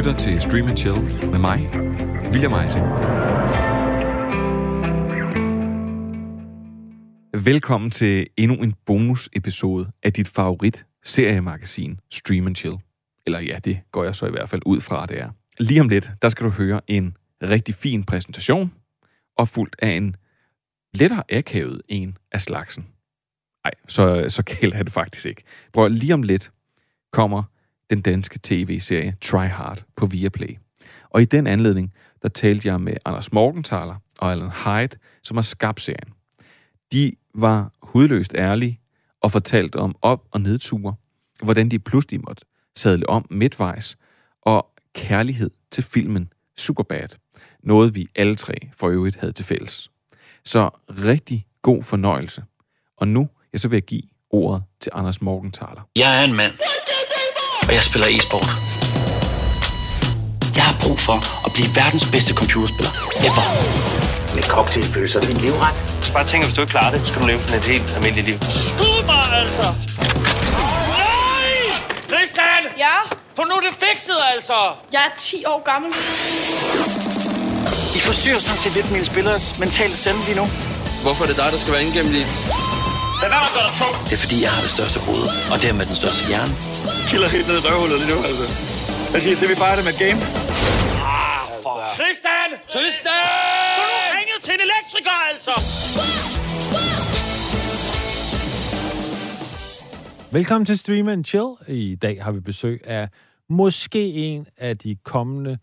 lytter til Stream and Chill med mig, William Eising. Velkommen til endnu en bonus-episode af dit favorit seriemagasin Stream and Chill. Eller ja, det går jeg så i hvert fald ud fra, det er. Lige om lidt, der skal du høre en rigtig fin præsentation, og fuldt af en lettere akavet en af slagsen. Nej, så, så galt er det faktisk ikke. Prøv lige om lidt kommer den danske tv-serie Try Hard på Viaplay. Og i den anledning, der talte jeg med Anders Morgenthaler og Alan Hyde, som har skabt serien. De var hudløst ærlige og fortalte om op- og nedture, hvordan de pludselig måtte sadle om midtvejs, og kærlighed til filmen Superbad. Noget vi alle tre for øvrigt havde til fælles. Så rigtig god fornøjelse. Og nu, ja, så vil jeg give ordet til Anders Morgenthaler. Jeg er en mand, og jeg spiller e-sport. Jeg har brug for at blive verdens bedste computerspiller. Ever. Med cocktailpølser til en livret. Så bare tænk, at hvis du ikke klarer det, så skal du leve sådan et helt almindeligt liv. Skud mig, altså! Nej! Christian! Ja, Få nu det fikset, altså! jeg er 10 år gammel. I forstyrrer sådan set lidt mine spillers mentale selv lige nu. Hvorfor er det dig, der skal være indgemmelig? Lad være med at gøre dig tung! Det er fordi, jeg har det største hoved, og dermed den største hjerne. Kilder helt ned i røvhullet lige nu, altså. Hvad siger I til, vi fejrer det med et game? Christian! Tristan! Få nu ringet til en elektriker, altså! Velkommen til Stream and Chill. I dag har vi besøg af måske en af de kommende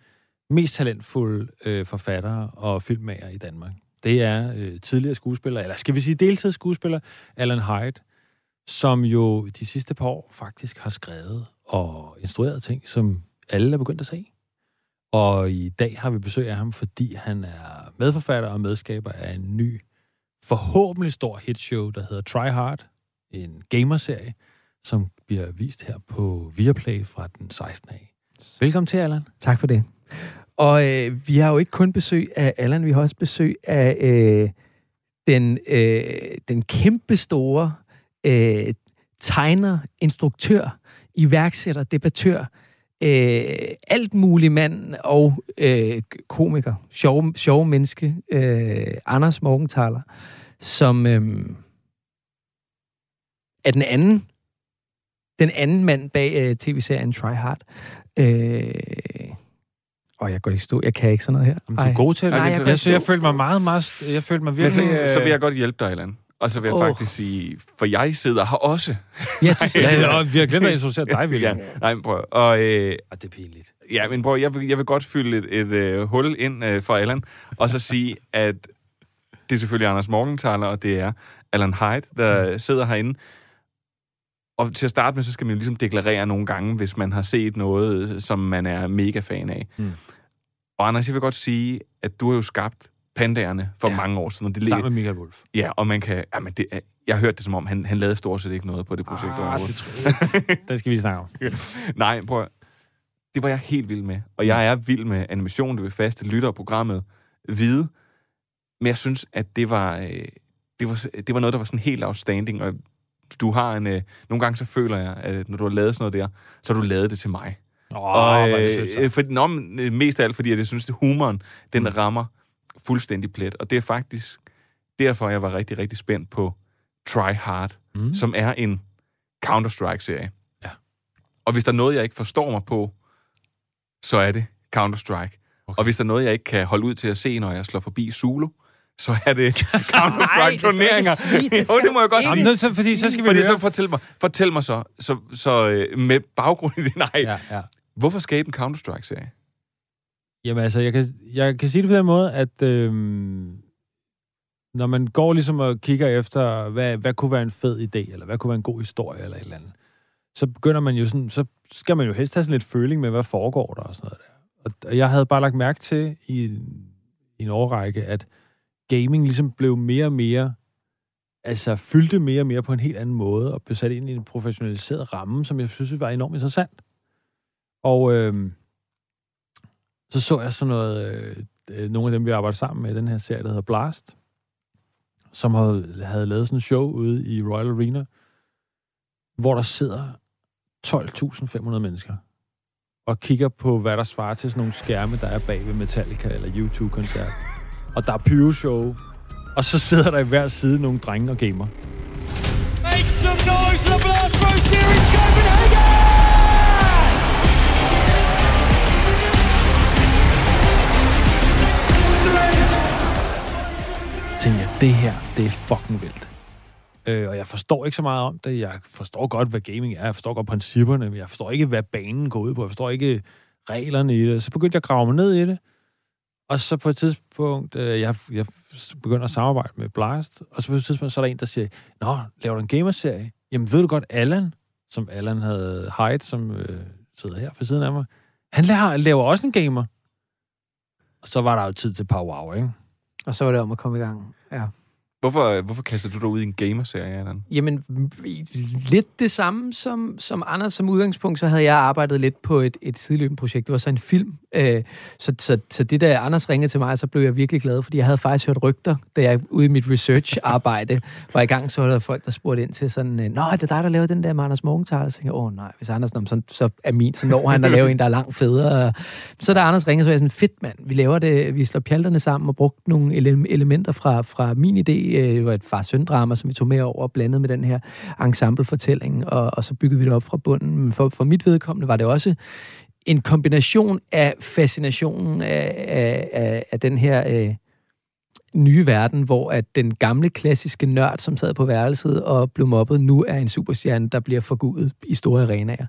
mest talentfulde øh, forfattere og filmmager i Danmark. Det er øh, tidligere skuespiller, eller skal vi sige deltidsskuespiller, Alan Hyde, som jo de sidste par år faktisk har skrevet og instrueret ting, som alle er begyndt at se. Og i dag har vi besøg af ham, fordi han er medforfatter og medskaber af en ny, forhåbentlig stor hitshow, der hedder Try Hard, en gamerserie, som bliver vist her på Viaplay fra den 16. af. Velkommen til, Allan. Tak for det. Og øh, vi har jo ikke kun besøg af Allan, vi har også besøg af øh, den, øh, den kæmpestore øh, tegner, instruktør, iværksætter, debattør, øh, alt mulig mand og øh, komiker, sjove, sjove menneske, øh, Anders Morgenthaler, som øh, er den anden den anden mand bag øh, tv-serien Try Hard. Øh, og jeg går ikke stå. Jeg kan ikke sådan noget her. Jamen, du er god til det. Nej, jeg jeg, jeg, jeg, følte mig meget, meget... Jeg følte mig Men virkelig... så, øh, så vil jeg godt hjælpe dig, Alan. Og så vil jeg Åh. faktisk sige, for jeg sidder her også. Ja, du siger, Ja, og vi har glemt at introducere dig, Ja, William. nej, men prøv. Og, øh, Og det er pinligt. ja, men prøv, jeg vil, jeg vil godt fylde et, et øh, hul ind øh, for Allan, og så sige, at det er selvfølgelig Anders Morgenthaler, og det er Alan Hyde, der sidder herinde. Og til at starte med, så skal man jo ligesom deklarere nogle gange, hvis man har set noget, som man er mega fan af. Mm. Og Anders, jeg vil godt sige, at du har jo skabt pandaerne for Ja. ja. mange år siden. Og det Sammen ligger, med Michael Wolf. ja, og man kan... Jamen det, er- jeg har hørt det som om, han, han lavede stort set ikke noget på det projekt Ah, overhovedet. det tror jeg ikke. Den skal vi snakke om. Nej, prøv at- Det var jeg helt vild med. Og jeg er vild med animation, det vil faste lytter programmet vide. Men jeg synes, at det var, øh, det var, det var noget, der var sådan helt outstanding. Og du har en... Øh, nogle gange så føler jeg, at når du har lavet sådan noget der, så har du lavet det til mig. Åh, og, så. øh, for, nå, øh, mest af alt, fordi jeg synes, at humoren, den Mm. rammer fuldstændig plet. Og det er faktisk derfor, jeg var rigtig, rigtig spændt på Try Hard, Mm. mm. som er en Counter-Strike-serie. Ja. Og hvis der er noget, jeg ikke forstår mig på, så er det Counter-Strike. Okay. Og hvis der er noget, jeg ikke kan holde ud til at se, når jeg slår forbi Zulu, så er det Counter-Strike-turneringer. jo, det må jeg godt Jamen, sige. nu, så, fordi så skal vi Fordi høre... så fortæl mig, fortæl mig så, så, så øh, med baggrund i det, nej, ja. Ja, hvorfor skabe en Counter-Strike-serie? Jamen altså, jeg kan, jeg kan sige det på den måde, at øhm, når man går ligesom og kigger efter, hvad, hvad kunne være en fed idé, eller hvad kunne være en god historie, eller et eller andet, så begynder man jo sådan, så skal man jo helst have sådan lidt føling med, hvad foregår der og sådan noget der. Og- jeg havde bare lagt mærke til i, en- i en årrække, at gaming ligesom blev mere og mere, altså fyldte mere og mere på en helt anden måde, og blev sat ind i en professionaliseret ramme, som jeg synes var enormt interessant. Og øh, så så jeg sådan noget, øh, øh nogle af dem, vi arbejder sammen med i den her serie, der hedder Blast, som havde, havde lavet sådan en show ude i Royal Arena, hvor der sidder 12.500 mennesker og kigger på, hvad der svarer til sådan nogle skærme, der er bag ved Metallica eller YouTube-koncert. Og der er pyro-show. Og så sidder der i hver side nogle drenge og gamer. Make some noise for the Blast Pro Series Copenhagen! tænkte jeg, det her, det er fucking vildt. Øh, og jeg forstår ikke så meget om det. Jeg forstår godt, hvad gaming er. Jeg forstår godt principperne, men jeg forstår ikke, hvad banen går ud på. Jeg forstår ikke reglerne i det. Så begyndte jeg at grave mig ned i det. Og så på et tidspunkt, øh, jeg, jeg begynder at samarbejde med Blast, og så på et tidspunkt, så er der en, der siger, Nå, laver du en gamerserie? Jamen, ved du godt, Allan, som Allan havde Hyde, som øh, sidder her for siden af mig, han laver, laver også en gamer. Og så var der jo tid til powwow, ikke? Og så var det om at komme i gang. Ja. Hvorfor, hvorfor kaster du dig ud i en gamerserie, Allan? Jamen, lidt det samme som, som Anders. Som udgangspunkt, så havde jeg arbejdet lidt på et, et sideløbende projekt. Det var så en film. Øh, så, så, så det, der Anders ringede til mig, så blev jeg virkelig glad, fordi jeg havde faktisk hørt rygter, da jeg ude i mit research-arbejde var i gang, så var der folk, der spurgte ind til sådan, Nå, er det dig, der laver den der med Anders Morgenthaler? Så tænkte jeg, åh nej, hvis Anders, så, så er min, så når han at lave en, der er langt federe. Så da Anders ringede, så var jeg sådan, fedt mand, vi laver det, vi slår pjalterne sammen og brugte nogle ele- elementer fra, fra min idé, Øh, det var et far-søn-drama, som vi tog med over og blandede med den her ensemble-fortælling, og, og så byggede vi det op fra bunden. Men for, for mit vedkommende var det også en kombination af fascinationen af, af, af, af den her øh, nye verden, hvor at den gamle klassiske nørd, som sad på værelset og blev mobbet, nu er en superstjerne, der bliver forgudet i store arenaer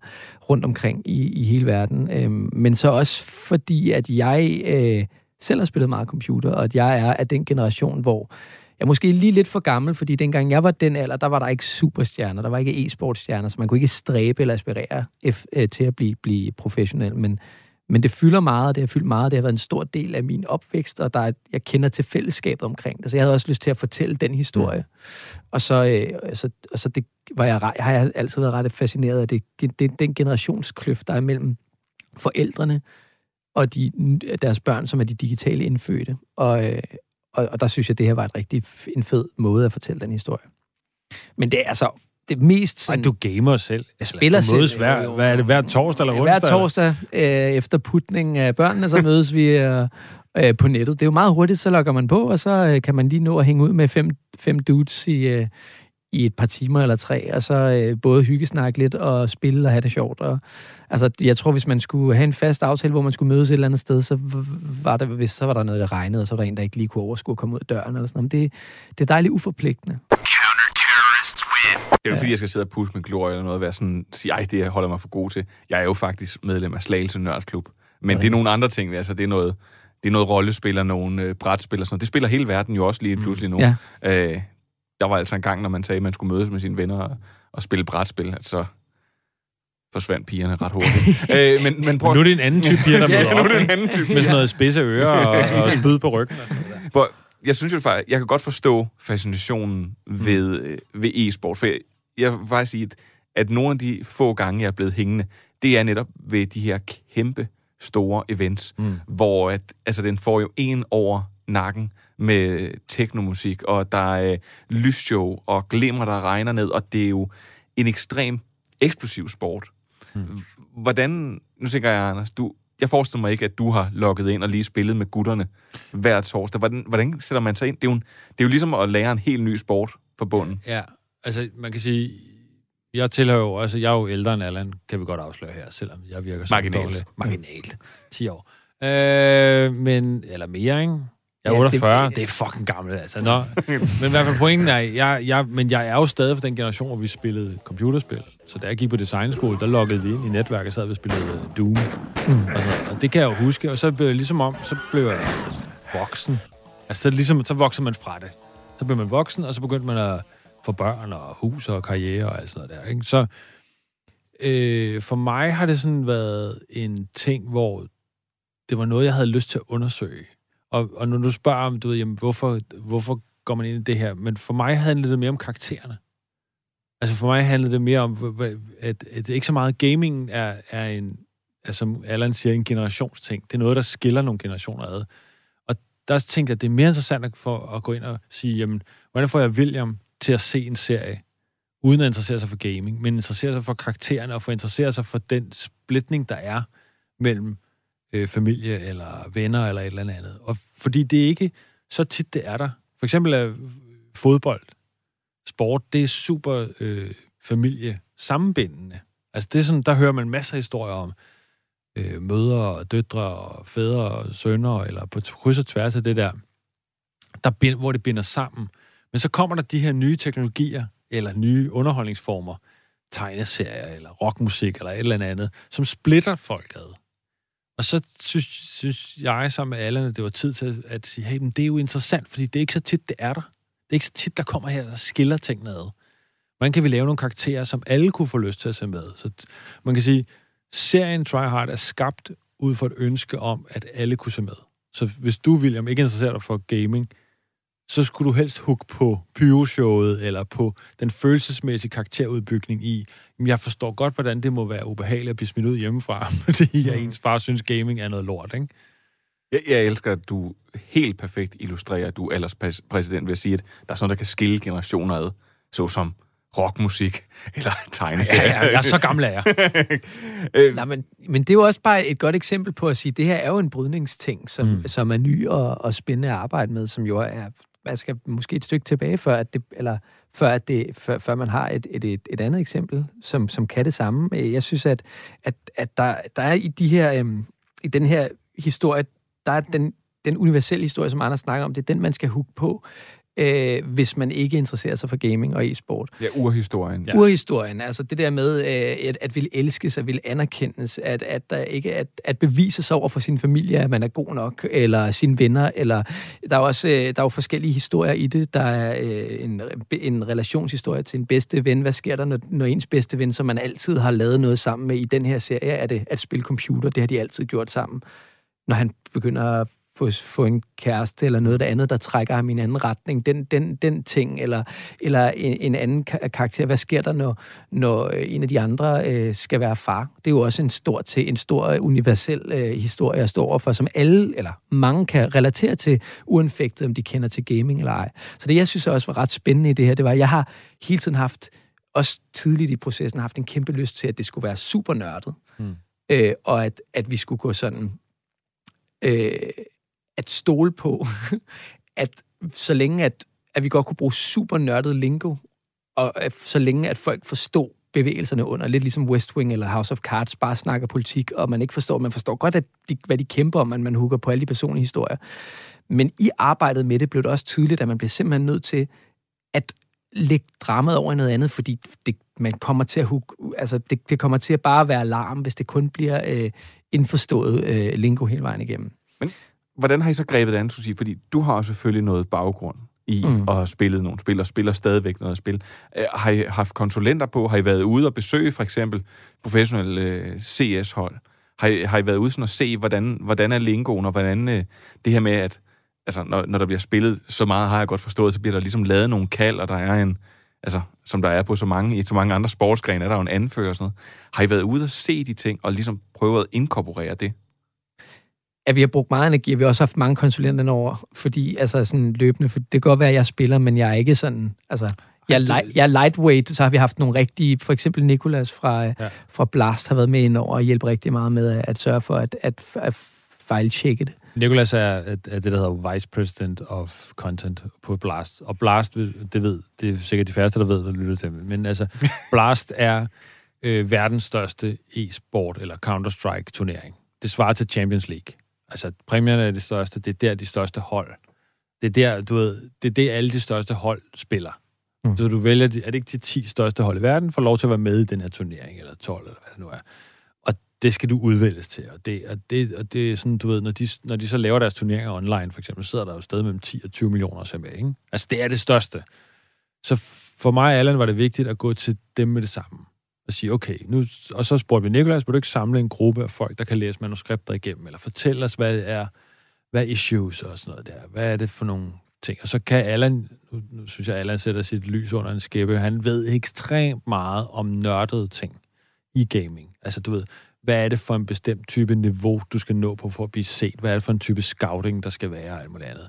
rundt omkring i, i hele verden. Øhm, men så også fordi, at jeg øh, selv har spillet meget computer, og at jeg er af den generation, hvor jeg er måske lige lidt for gammel, fordi dengang jeg var den alder, der var der ikke superstjerner, der var ikke e-sportstjerner, så man kunne ikke stræbe eller aspirere øh, til at blive, blive professionel, men, men det fylder meget, og det har fyldt meget, det har været en stor del af min opvækst, og der er, jeg kender til fællesskabet omkring det, så jeg havde også lyst til at fortælle den historie. Mm. Og så, øh, så, og så det var jeg, har jeg altid været ret fascineret af det, det, den generationskløft, der er mellem forældrene og de, deres børn, som er de digitale indfødte. Og, øh, og, og der synes jeg, det her var et rigtig en fed måde at fortælle den historie. Men det er altså det mest sådan... Ej, du gamer selv. Jeg spiller selv. Mødes hver, hvad er det, hver torsdag eller onsdag? Hver torsdag øh, efter putning af børnene, så mødes vi øh, øh, på nettet. Det er jo meget hurtigt, så logger man på, og så øh, kan man lige nå at hænge ud med fem, fem dudes i, øh, i et par timer eller tre, og så øh, både hyggesnakke lidt og spille og have det sjovt. Og, altså, jeg tror, hvis man skulle have en fast aftale, hvor man skulle mødes et eller andet sted, så var der, hvis, så var der noget, der regnede, og så var der en, der ikke lige kunne overskue at komme ud af døren. Eller sådan. Men det, det er dejligt uforpligtende. Det er jo fordi, jeg skal sidde og pusse med glorie eller noget, og være sådan, sige, ej, det holder mig for god til. Jeg er jo faktisk medlem af Slagelse Nørdklub. Men okay. det er nogle andre ting, altså det er noget, det er noget rollespil og nogle øh, brætspil og sådan noget. Det spiller hele verden jo også lige pludselig nu. Ja. Øh, der var altså en gang, når man sagde, at man skulle mødes med sine venner og, og spille brætspil, at så forsvandt pigerne ret hurtigt. øh, men, men prøv... Nu er det en anden type piger, der ja, møder nu op, er det en anden type Med sådan noget spidse ører og, og spyd på ryggen. Og sådan noget der. Hvor, jeg synes jo faktisk, jeg kan godt forstå fascinationen ved, øh, ved e-sport, for jeg, jeg vil faktisk sige, at, at nogle af de få gange, jeg er blevet hængende, det er netop ved de her kæmpe store events, mm. hvor at, altså, den får jo en over nakken med teknomusik, og der er øh, lysshow og glimmer, der regner ned, og det er jo en ekstrem eksplosiv sport. Mm. Hvordan, nu tænker jeg, Anders, du, jeg forestiller mig ikke, at du har logget ind og lige spillet med gutterne hver torsdag. Hvordan, hvordan sætter man sig ind? Det er, jo en, det er jo ligesom at lære en helt ny sport for bunden. Ja, altså man kan sige, jeg tilhører jo, altså jeg er jo ældre end Allan, kan vi godt afsløre her, selvom jeg virker som Marginalt. dårlig. Marginalt. 10 år. Øh, men, eller mere, ikke? Ja, 48, det- det, det er fucking gammelt, altså. Nå. men i hvert fald pointen er, jeg, jeg, men jeg er jo stadig for den generation, hvor vi spillede computerspil. Så da jeg gik på designskole, der loggede vi ind i netværket, så havde vi spillet Doom. Mm. Og, så, og det kan jeg jo huske, og så blev jeg ligesom om, så blev jeg voksen. Altså, så, ligesom, så vokser man fra det. Så blev man voksen, og så begyndte man at få børn og hus og karriere og alt sådan noget der. Ikke? Så øh, for mig har det sådan været en ting, hvor det var noget, jeg havde lyst til at undersøge. Og, og når du spørger om, du ved, jamen, hvorfor, hvorfor går man ind i det her? Men for mig handlede det mere om karaktererne. Altså for mig handlede det mere om, at, at ikke så meget gaming er, er en, er, som Allan siger, en generationsting. Det er noget, der skiller nogle generationer ad. Og der tænkte jeg, at det er mere interessant at, for, at gå ind og sige, jamen, hvordan får jeg William til at se en serie, uden at interessere sig for gaming, men interessere sig for karaktererne og for at interessere sig for den splitning, der er mellem øh, familie eller venner eller et eller andet. Og fordi det er ikke så tit, det er der. For eksempel er fodbold, sport, det er super øh, familie sammenbindende. Altså det er sådan, der hører man masser af historier om øh, mødre og døtre og fædre og sønner, eller på kryds og tværs af det der, der bind, hvor det binder sammen. Men så kommer der de her nye teknologier, eller nye underholdningsformer, tegneserier, eller rockmusik, eller et eller andet, som splitter folk ad. Og så synes, synes jeg sammen med alle, at det var tid til at sige, hey, men det er jo interessant, fordi det er ikke så tit, det er der. Det er ikke så tit, der kommer her, der skiller tingene ad. Hvordan kan vi lave nogle karakterer, som alle kunne få lyst til at se med? Så man kan sige, serien Try Hard er skabt ud fra et ønske om, at alle kunne se med. Så hvis du, William, ikke interesserer dig for gaming, så skulle du helst hugge på pyroshowet eller på den følelsesmæssige karakterudbygning i, jeg forstår godt, hvordan det må være ubehageligt at blive smidt ud hjemmefra, fordi mm. ens far synes, gaming er noget lort, ikke? Jeg, jeg elsker, at du helt perfekt illustrerer, at du er alderspræsident ved at sige, at der er sådan, der kan skille generationer ad, såsom rockmusik eller tegneserier. Ja, ja, jeg er så gammel af jer. øh, Nej, men, men det er jo også bare et godt eksempel på at sige, at det her er jo en brydningsting, som, mm. som er ny og, og spændende at arbejde med, som jo er, man skal måske et stykke tilbage, før, at det, eller før, at det, før, før man har et, et, et, et andet eksempel, som, som kan det samme. Øh, jeg synes, at, at, at der, der er i de her, øhm, i den her historie, der er den, den universelle historie, som Anders snakker om, det er den, man skal hugge på øh, hvis man ikke interesserer sig for gaming og e-sport. Ja, urhistorien. Ja. Urhistorien, altså det der med øh, at, at ville elskes, at ville anerkendes, at, at, der ikke, at, at bevise sig over for sin familie, at man er god nok, eller sine venner, eller der er også øh, der er jo forskellige historier i det. Der er øh, en, en relationshistorie til en bedste ven. Hvad sker der, når, når ens bedste ven, som man altid har lavet noget sammen med i den her serie, er det at spille computer. Det har de altid gjort sammen. Når han begynder at få, få en kæreste eller noget andet, der trækker ham i en anden retning. Den, den, den ting, eller, eller en, en anden karakter. Hvad sker der, når, når en af de andre øh, skal være far? Det er jo også en stor, til, en stor øh, universel øh, historie at stå overfor, som alle, eller mange kan relatere til, uanfægtet om de kender til gaming eller ej. Så det, jeg synes også var ret spændende i det her, det var, at jeg har hele tiden haft, også tidligt i processen, haft en kæmpe lyst til, at det skulle være super nørdet. Mm. Øh, og at, at vi skulle gå sådan... Øh, at stole på, at så længe, at, at vi godt kunne bruge super nørdet lingo, og at, så længe, at folk forstod bevægelserne under, lidt ligesom West Wing eller House of Cards, bare snakker politik, og man ikke forstår, man forstår godt, at de, hvad de kæmper om, at man hugger på alle de personlige historier. Men i arbejdet med det blev det også tydeligt, at man bliver simpelthen nødt til at lægge dramaet over i noget andet, fordi det, man kommer til at hugge, altså det, det kommer til at bare være larm, hvis det kun bliver øh, indforstået øh, lingo hele vejen igennem. Men hvordan har I så grebet det an, Susie? Fordi du har jo selvfølgelig noget baggrund i mm. at have spillet nogle spil, og spiller stadigvæk noget spil. Øh, har I haft konsulenter på? Har I været ude og besøge for eksempel professionelle øh, CS-hold? Har I, har I været ude sådan at se, hvordan, hvordan er lingoen, og hvordan øh, det her med, at altså, når, når der bliver spillet så meget, har jeg godt forstået, så bliver der ligesom lavet nogle kald, og der er en, altså, som der er på så mange, i så mange andre sportsgrene, er der jo en anfører og sådan noget. Har I været ude og se de ting, og ligesom prøvet at inkorporere det? At vi har brugt meget energi, og vi har også haft mange konsulenter over, fordi, altså sådan løbende, for det kan godt være, at jeg spiller, men jeg er ikke sådan, altså, jeg er, light, jeg er lightweight, så har vi haft nogle rigtige, for eksempel Nikolas fra, ja. fra Blast har været med ind over og hjælpe rigtig meget med at, at sørge for at, at, at fejltjekke det. Nikolas er, er det, der hedder Vice President of Content på Blast. Og Blast, det ved, det er sikkert de færreste, der ved, der lytter til Men altså, Blast er øh, verdens største e-sport, eller Counter-Strike-turnering. Det svarer til Champions League. Altså, præmierne er det største. Det er der, de største hold. Det er der, du ved, det er det, alle de største hold spiller. Mm. Så du vælger, er det ikke de 10 største hold i verden, får lov til at være med i den her turnering, eller 12, eller hvad det nu er. Og det skal du udvælges til. Og det, og det, og det er sådan, du ved, når de, når de så laver deres turneringer online, for eksempel, sidder der jo stadig mellem 10 og 20 millioner at med, ikke? Altså, det er det største. Så for mig og Allan var det vigtigt at gå til dem med det samme og sige, okay, nu, og så spurgte vi Nikolas, vil du ikke samle en gruppe af folk, der kan læse manuskripter igennem, eller fortælle os, hvad det er, hvad issues og sådan noget der, hvad er det for nogle ting. Og så kan Allan, nu, nu synes jeg, Allan sætter sit lys under en skæbe, han ved ekstremt meget om nørdede ting i gaming. Altså, du ved, hvad er det for en bestemt type niveau, du skal nå på for at blive set? Hvad er det for en type scouting, der skal være, og alt muligt andet.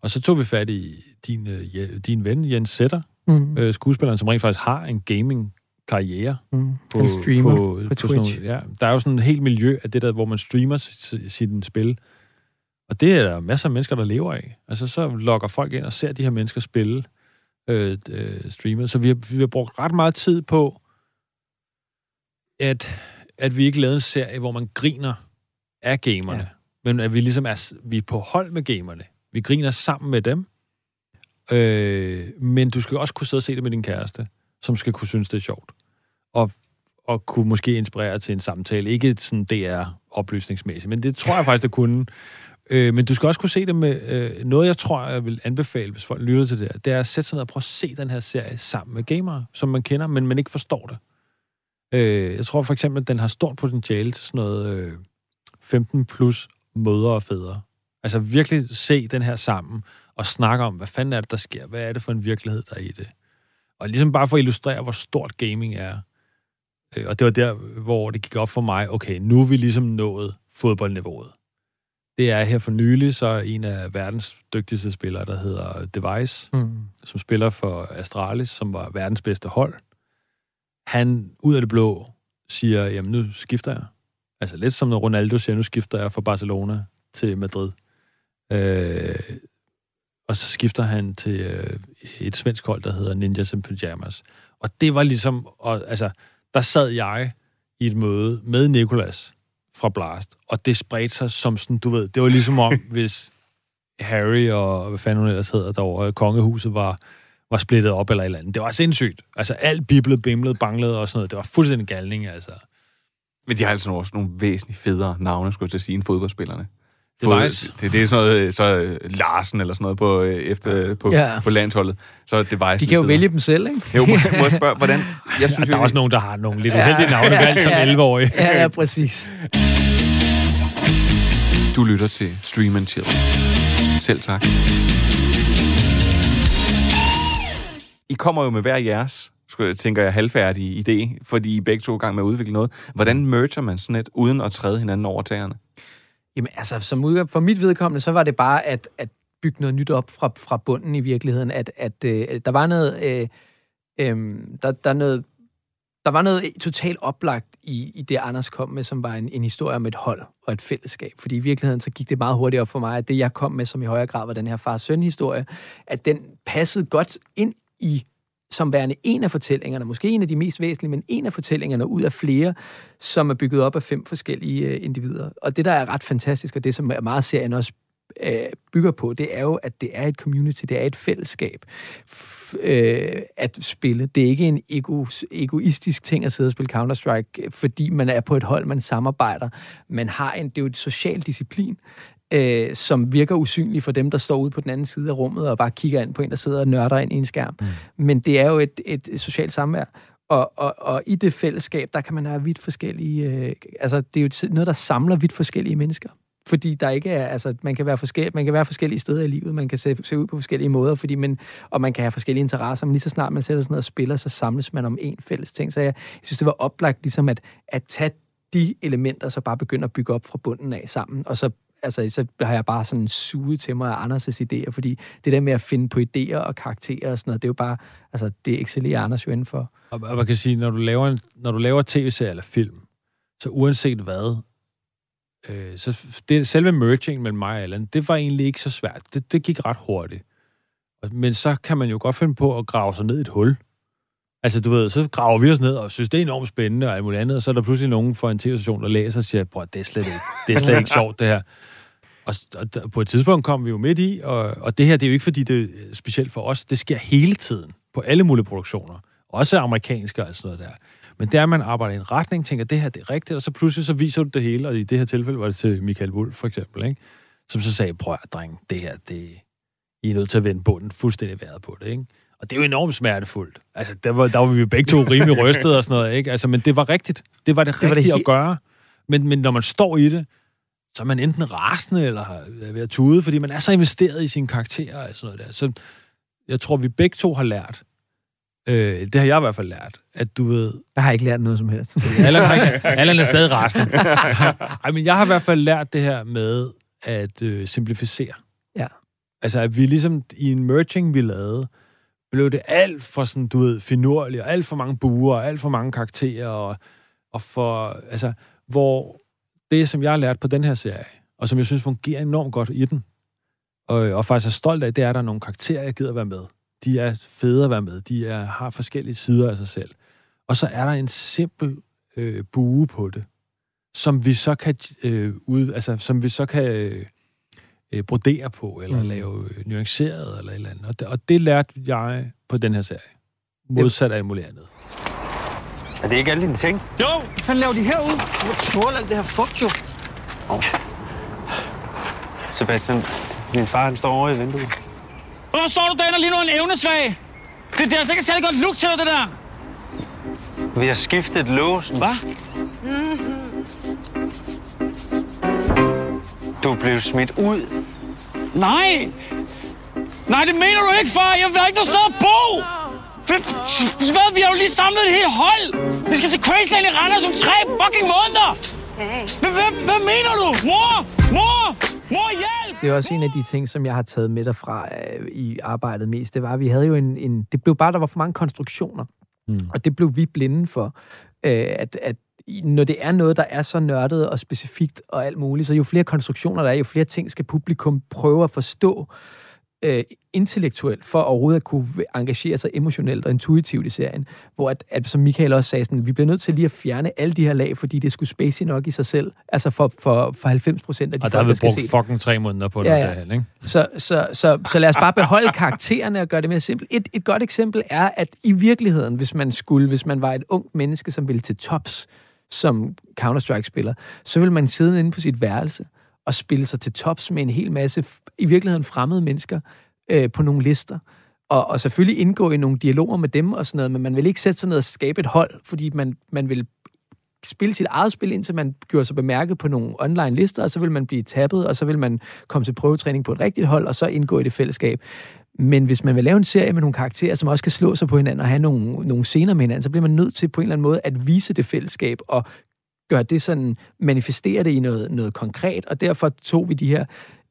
Og så tog vi fat i din, uh, din ven, Jens Sætter, mm. øh, skuespilleren, som rent faktisk har en gaming karriere Mm. på, Han streamer på, på sådan Twitch. Nogle, ja, der er jo sådan et helt miljø af det der, hvor man streamer sit, sit spil. Og det er der masser af mennesker, der lever af. Altså, så lokker folk ind og ser de her mennesker spille øh, øh, streamet. Så vi har, vi har brugt ret meget tid på, at, at vi ikke lavede en serie, hvor man griner af gamerne. Ja. Men at vi ligesom er, vi er på hold med gamerne. Vi griner sammen med dem. Øh, men du skal også kunne sidde og se det med din kæreste, som skal kunne synes, det er sjovt. Og, og kunne måske inspirere til en samtale. Ikke sådan DR-oplysningsmæssigt, men det tror jeg faktisk, det kunne. Øh, men du skal også kunne se det med... Øh, noget, jeg tror, jeg vil anbefale, hvis folk lytter til det her, det er at sætte sig ned og prøve at se den her serie sammen med gamere, som man kender, men man ikke forstår det. Øh, jeg tror for eksempel, at den har stort potentiale til sådan noget øh, 15 plus mødre og fædre. Altså virkelig se den her sammen og snakke om, hvad fanden er det, der sker? Hvad er det for en virkelighed, der er i det? Og ligesom bare for at illustrere, hvor stort gaming er. Øh, og det var der, hvor det gik op for mig, okay, nu er vi ligesom nået fodboldniveauet. Det er her for nylig, så en af verdens dygtigste spillere, der hedder Device, Mm. som spiller for Astralis, som var verdens bedste hold. Han ud af det blå siger, jamen nu skifter jeg. Altså lidt som når Ronaldo siger, nu skifter jeg fra Barcelona til Madrid. Øh, og så skifter han til øh, et svensk hold, der hedder Ninjas in Pyjamas. Og det var ligesom, og, altså, der sad jeg i et møde med Nikolas fra Blast, og det spredte sig som sådan, du ved, det var ligesom om, hvis Harry og hvad fanden hun ellers hedder derovre, kongehuset var, var splittet op eller et eller andet. Det var sindssygt. Altså alt biblet, bimlet, banglede og sådan noget. Det var fuldstændig galning, altså. Men de har altså også nogle væsentligt federe navne, skulle jeg til at sige, end fodboldspillerne. Device. Det, det er sådan noget, så øh, Larsen eller sådan noget på, øh, efter, på, Ja. på landsholdet. Så Device De kan jo vælge dem selv, ikke? Jo, må, må jeg spørge, hvordan... Jeg synes, Ja, der er også nogen, der har nogle lidt uheldige navne valgt som 11-årige. Ja, ja, præcis. du lytter til Stream and Chill. Selv tak. I kommer jo med hver jeres, skulle jeg tænker jeg, halvfærdige idé, fordi I begge to er i gang med at udvikle noget. Hvordan merger man sådan et, uden at træde hinanden over tæerne? Jamen altså, som udgang, for mit vedkommende, så var det bare at, at bygge noget nyt op fra, fra bunden i virkeligheden. At, at øh, der var noget... Øh, øh, der, der, er noget der var noget totalt oplagt i, i det, Anders kom med, som var en, en historie om et hold og et fællesskab. Fordi i virkeligheden så gik det meget hurtigt op for mig, at det, jeg kom med, som i højere grad var den her far-søn-historie, at den passede godt ind i som værende en af fortællingerne, måske en af de mest væsentlige, men en af fortællingerne ud af flere, som er bygget op af fem forskellige øh, individer. Og det, der er ret fantastisk, og det, som er meget serien også øh, bygger på, det er jo, at det er et community, det er et fællesskab f- øh, at spille. Det er ikke en ego, egoistisk ting at sidde og spille Counter-Strike, fordi man er på et hold, man samarbejder. Man har en, det er jo et social disciplin, øh, som virker usynlig for dem, der står ude på den anden side af rummet og bare kigger ind på en, der sidder og nørder ind i en skærm. Mm. Men det er jo et, et socialt samvær. Og, og, og i det fællesskab, der kan man have vidt forskellige... Øh, altså, det er jo et- noget, der samler vidt forskellige mennesker. Fordi der ikke er, altså, man kan være forskellige, man kan være forskellige steder i livet, man kan se, se ud på forskellige måder, fordi man, og man kan have forskellige interesser, men lige så snart man sætter sig ned og spiller, så samles man om en fælles ting. Så jeg, jeg synes, det var oplagt ligesom at, at tage de elementer, så bare begynde at bygge op fra bunden af sammen, og så altså, så har jeg bare sådan suget til mig af Anders' idéer, fordi det der med at finde på idéer og karakterer og sådan noget, det er jo bare, altså, det excellerer Anders jo inden for. Og, og man kan sige, når du laver, en, når du laver tv-serie eller film, så uanset hvad, øh, så det, selve merging mellem mig og Allan, det var egentlig ikke så svært. Det, det gik ret hurtigt. Men så kan man jo godt finde på at grave sig ned i et hul. Altså, du ved, så graver vi os ned og synes, det er enormt spændende og alt muligt andet, og så er der pludselig nogen fra en tv-station, der læser og siger, bror, det er slet ikke, det er slet ikke sjovt, det her. Og, og på et tidspunkt kom vi jo midt i, og, og det her, det er jo ikke, fordi det er specielt for os. Det sker hele tiden på alle mulige produktioner. Også amerikanske og sådan noget der. Men der, man arbejder i en retning, tænker, det her det er rigtigt, og så pludselig så viser du det hele, og i det her tilfælde var det til Michael Wolf for eksempel, ikke? som så sagde, prøv at dreng, det her, det, I er nødt til at vende bunden fuldstændig været på det, ikke? Og det er jo enormt smertefuldt. Altså, der var, der var vi jo begge to rimelig rystet og sådan noget, ikke? Altså, men det var rigtigt. Det var det, Det det var det rigtige he- at gøre. Men, men når man står i det, så er man enten rasende eller er ved at tude, fordi man er så investeret i sine karakterer og sådan noget der. Så jeg tror, vi begge to har lært, øh, det har jeg i hvert fald lært, at du ved, Jeg har ikke lært noget som helst. Allan, har ikke, Allan er stadig rasende. Ej, men jeg har i hvert fald lært det her med at øh, simplificere. Ja. Altså, at vi ligesom i en merging, vi lavede, blev det alt for sådan, du ved, finurligt, og alt for mange buer, og alt for mange karakterer, og, og for, altså, hvor det, som jeg har lært på den her serie, og som jeg synes fungerer enormt godt i den, og, og faktisk er stolt af, det er, at der er nogle karakterer, jeg gider være med. De er fede at være med. De er, har forskellige sider af sig selv. Og så er der en simpel øh, bue på det, som vi så kan øh, ud, altså, som vi så kan øh, brodere på, eller mm. lave øh, nuanceret, eller et eller andet. Og det, og det lærte jeg på den her serie. Modsat af alt muligt andet. Er det ikke alle dine ting? Jo, hvad fanden laver de herude? Du må tåle alt det her fugt, jo. Sebastian, min far han står over i vinduet. Hvorfor står du derinde lige nu en evnesvag? Det, det er altså ikke særlig godt look til dig, det der. Vi har skiftet låsen. Hvad? Du blev smidt ud. Nej! Nej, det mener du ikke, far! Jeg vil ikke noget sted at bo! Hvad? Vi har jo lige samlet et helt hold! Til Crazyland i Randers om tre fucking måneder! Hvad, hvad, hvad mener du? Mor! Mor! Mor, hjælp! Det er også en af de ting, som jeg har taget med derfra øh, i arbejdet mest. Det var, at vi havde jo en, en... Det blev bare, der var for mange konstruktioner. Mm. Og det blev vi blinde for. Øh, at, at når det er noget, der er så nørdet og specifikt og alt muligt, så jo flere konstruktioner der er, jo flere ting skal publikum prøve at forstå øh, intellektuelt, for overhovedet at kunne engagere sig emotionelt og intuitivt i serien. Hvor, at, at, som Michael også sagde, sådan, vi bliver nødt til lige at fjerne alle de her lag, fordi det skulle spacey nok i sig selv. Altså for, for, for 90 procent af de Og der folk, har vi skal brugt se fucking tre måneder på det Ja, ja, derhen, ikke? Så, så, så, så lad os bare beholde karaktererne og gøre det mere simpelt. Et, et godt eksempel er, at i virkeligheden, hvis man skulle, hvis man var et ungt menneske, som ville til tops som Counter-Strike-spiller, så ville man sidde inde på sit værelse og spille sig til tops med en hel masse, i virkeligheden fremmede mennesker, øh, på nogle lister. Og, og selvfølgelig indgå i nogle dialoger med dem og sådan noget, men man vil ikke sætte sig ned og skabe et hold, fordi man, man vil spille sit eget spil, indtil man gjorde sig bemærket på nogle online lister, og så vil man blive tappet, og så vil man komme til prøvetræning på et rigtigt hold, og så indgå i det fællesskab. Men hvis man vil lave en serie med nogle karakterer, som også kan slå sig på hinanden og have nogle, nogle scener med hinanden, så bliver man nødt til på en eller anden måde at vise det fællesskab og gøre det sådan, manifestere det i noget, noget konkret, og derfor tog vi de her,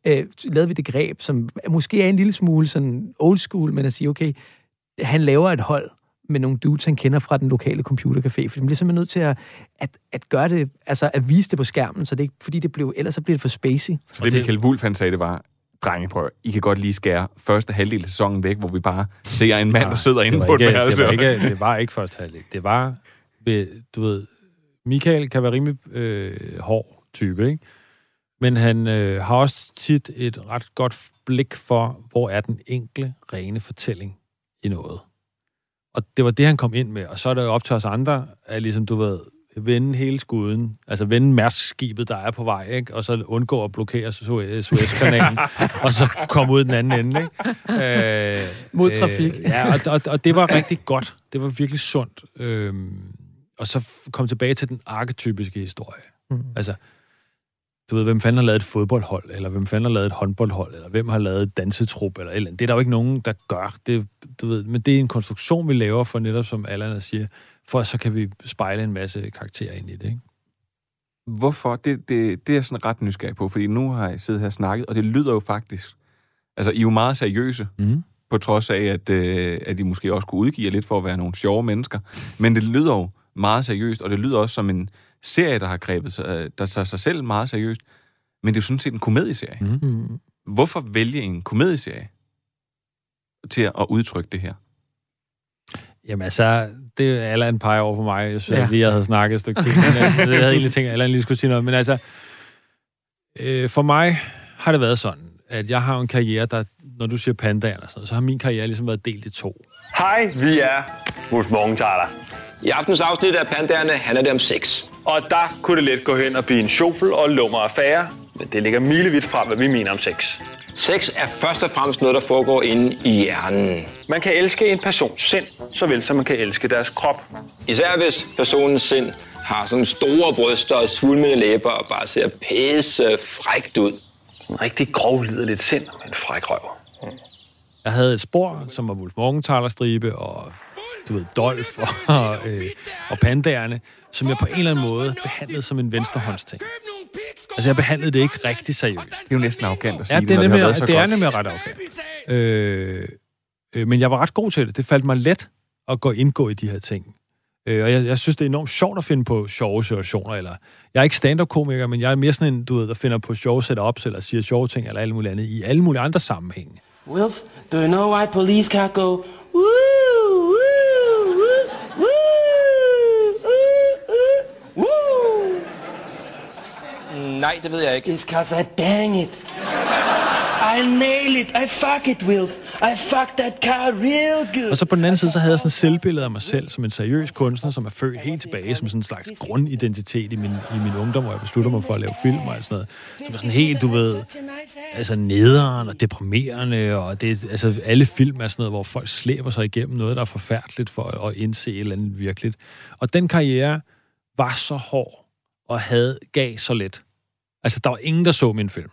øh, lavede vi det greb, som måske er en lille smule sådan old school, men at sige, okay, han laver et hold med nogle dudes, han kender fra den lokale computercafé, for man bliver simpelthen nødt til at, at, at gøre det, altså at vise det på skærmen, så det ikke, fordi det blev, ellers så bliver det for spacey. Så det, Michael Wulff han sagde, det var, drenge, prøv, I kan godt lige skære første halvdel af sæsonen væk, hvor vi bare ser en mand, der sidder inde på var et ikke, værelse. det var, ikke, det var ikke første halvdel. Det var, ved- du ved, Michael kan være rimelig øh, hård type, ikke? Men han øh, har også tit et ret godt blik for, hvor er den enkle, rene fortælling i noget. Og det var det, han kom ind med. Og så er det jo op til os andre, at ligesom, du ved, vende hele skuden, altså vende Mærsk-skibet, der er på vej, ikke? og så undgå at blokere Suez- Suezkanalen, og så komme ud den anden ende. Ikke? Øh, Mod trafik. Øh, ja, og, og, og det var rigtig godt. Det var virkelig sundt. Øhm, og så kom tilbage til den arketypiske historie. Mm. Altså, du ved, hvem fanden har lavet et fodboldhold, eller hvem fanden har lavet et håndboldhold, eller hvem har lavet et dansetrup, eller et eller andet. Det er der jo ikke nogen, der gør. Det, du ved, men det er en konstruktion, vi laver for netop, som Allan siger, for så kan vi spejle en masse karakterer ind i det, ikke? Hvorfor? Det, det, det er jeg sådan ret nysgerrig på, fordi nu har jeg siddet her og snakket, og det lyder jo faktisk... Altså, I er jo meget seriøse, Mm. på trods af, at, øh, at I måske også kunne udgive jer lidt for at være nogle sjove mennesker. Men det lyder jo meget seriøst, og det lyder også som en serie, der har grebet sig, øh, der tager sig selv meget seriøst. Men det er jo sådan set en komedieserie. Mm. Mm. Hvorfor vælge en komedieserie til at udtrykke det her? Jamen altså, det er Allan peger over for mig. Jeg synes, Ja. ja. at lige jeg havde snakket et stykke tid. Men jeg, jeg havde egentlig tænkt, at Allan lige skulle sige noget. Men altså, øh, for mig har det været sådan, at jeg har en karriere, der, når du siger pandaer og sådan noget, så har min karriere ligesom været delt i to. Hej, vi er Wolf Morgenthaler. I aftens afsnit af Pandaerne handler det om sex. Og der kunne det let gå hen og blive en sjofel og lummer affære, men det ligger milevidt fra, hvad vi mener om sex. Sex er først og fremmest noget, der foregår inde i hjernen. Man kan elske en persons sind, såvel som man kan elske deres krop. Især hvis personens sind har sådan store bryster og svulmende læber og bare ser pisse frækt ud. En rigtig grov liderligt sind med en fræk røv. Jeg havde et spor, som var Wolf Morgenthaler stribe og du ved, Dolf og, øh, og pandaerne, som jeg på en eller anden måde behandlede som en venstrehåndsting. Altså, jeg behandlede det ikke rigtig seriøst. Det er jo næsten arrogant at sige Ja, det er når nemlig, så det er nemlig ret okay. Øh, Øh, men jeg var ret god til det. Det faldt mig let at gå indgå i de her ting. Øh, og jeg, jeg synes, det er enormt sjovt at finde på sjove situationer. Eller, jeg er ikke stand-up-komiker, men jeg er mere sådan en, du ved, der finder på sjove setups, eller siger sjove ting, eller alt muligt andet, i alle mulige andre sammenhænge. Wilf, do you know why police can't go woo, woo, woo, woo, woo, woo? Nej, det ved jeg ikke. It's cause I dang it. I nail it. I fuck it, Wilf. I fuck that car real good. Og så på den anden side, så havde jeg sådan et selvbillede af mig selv som en seriøs kunstner, som er født helt tilbage som sådan en slags grundidentitet i min, i min ungdom, hvor jeg beslutter mig for at lave film og sådan noget. Som er sådan helt, du ved, altså nederen og deprimerende, og det, altså alle film er sådan noget, hvor folk slæber sig igennem noget, der er forfærdeligt for at, at indse et eller andet virkeligt. Og den karriere var så hård og havde gav så let. Altså, der var ingen, der så min film.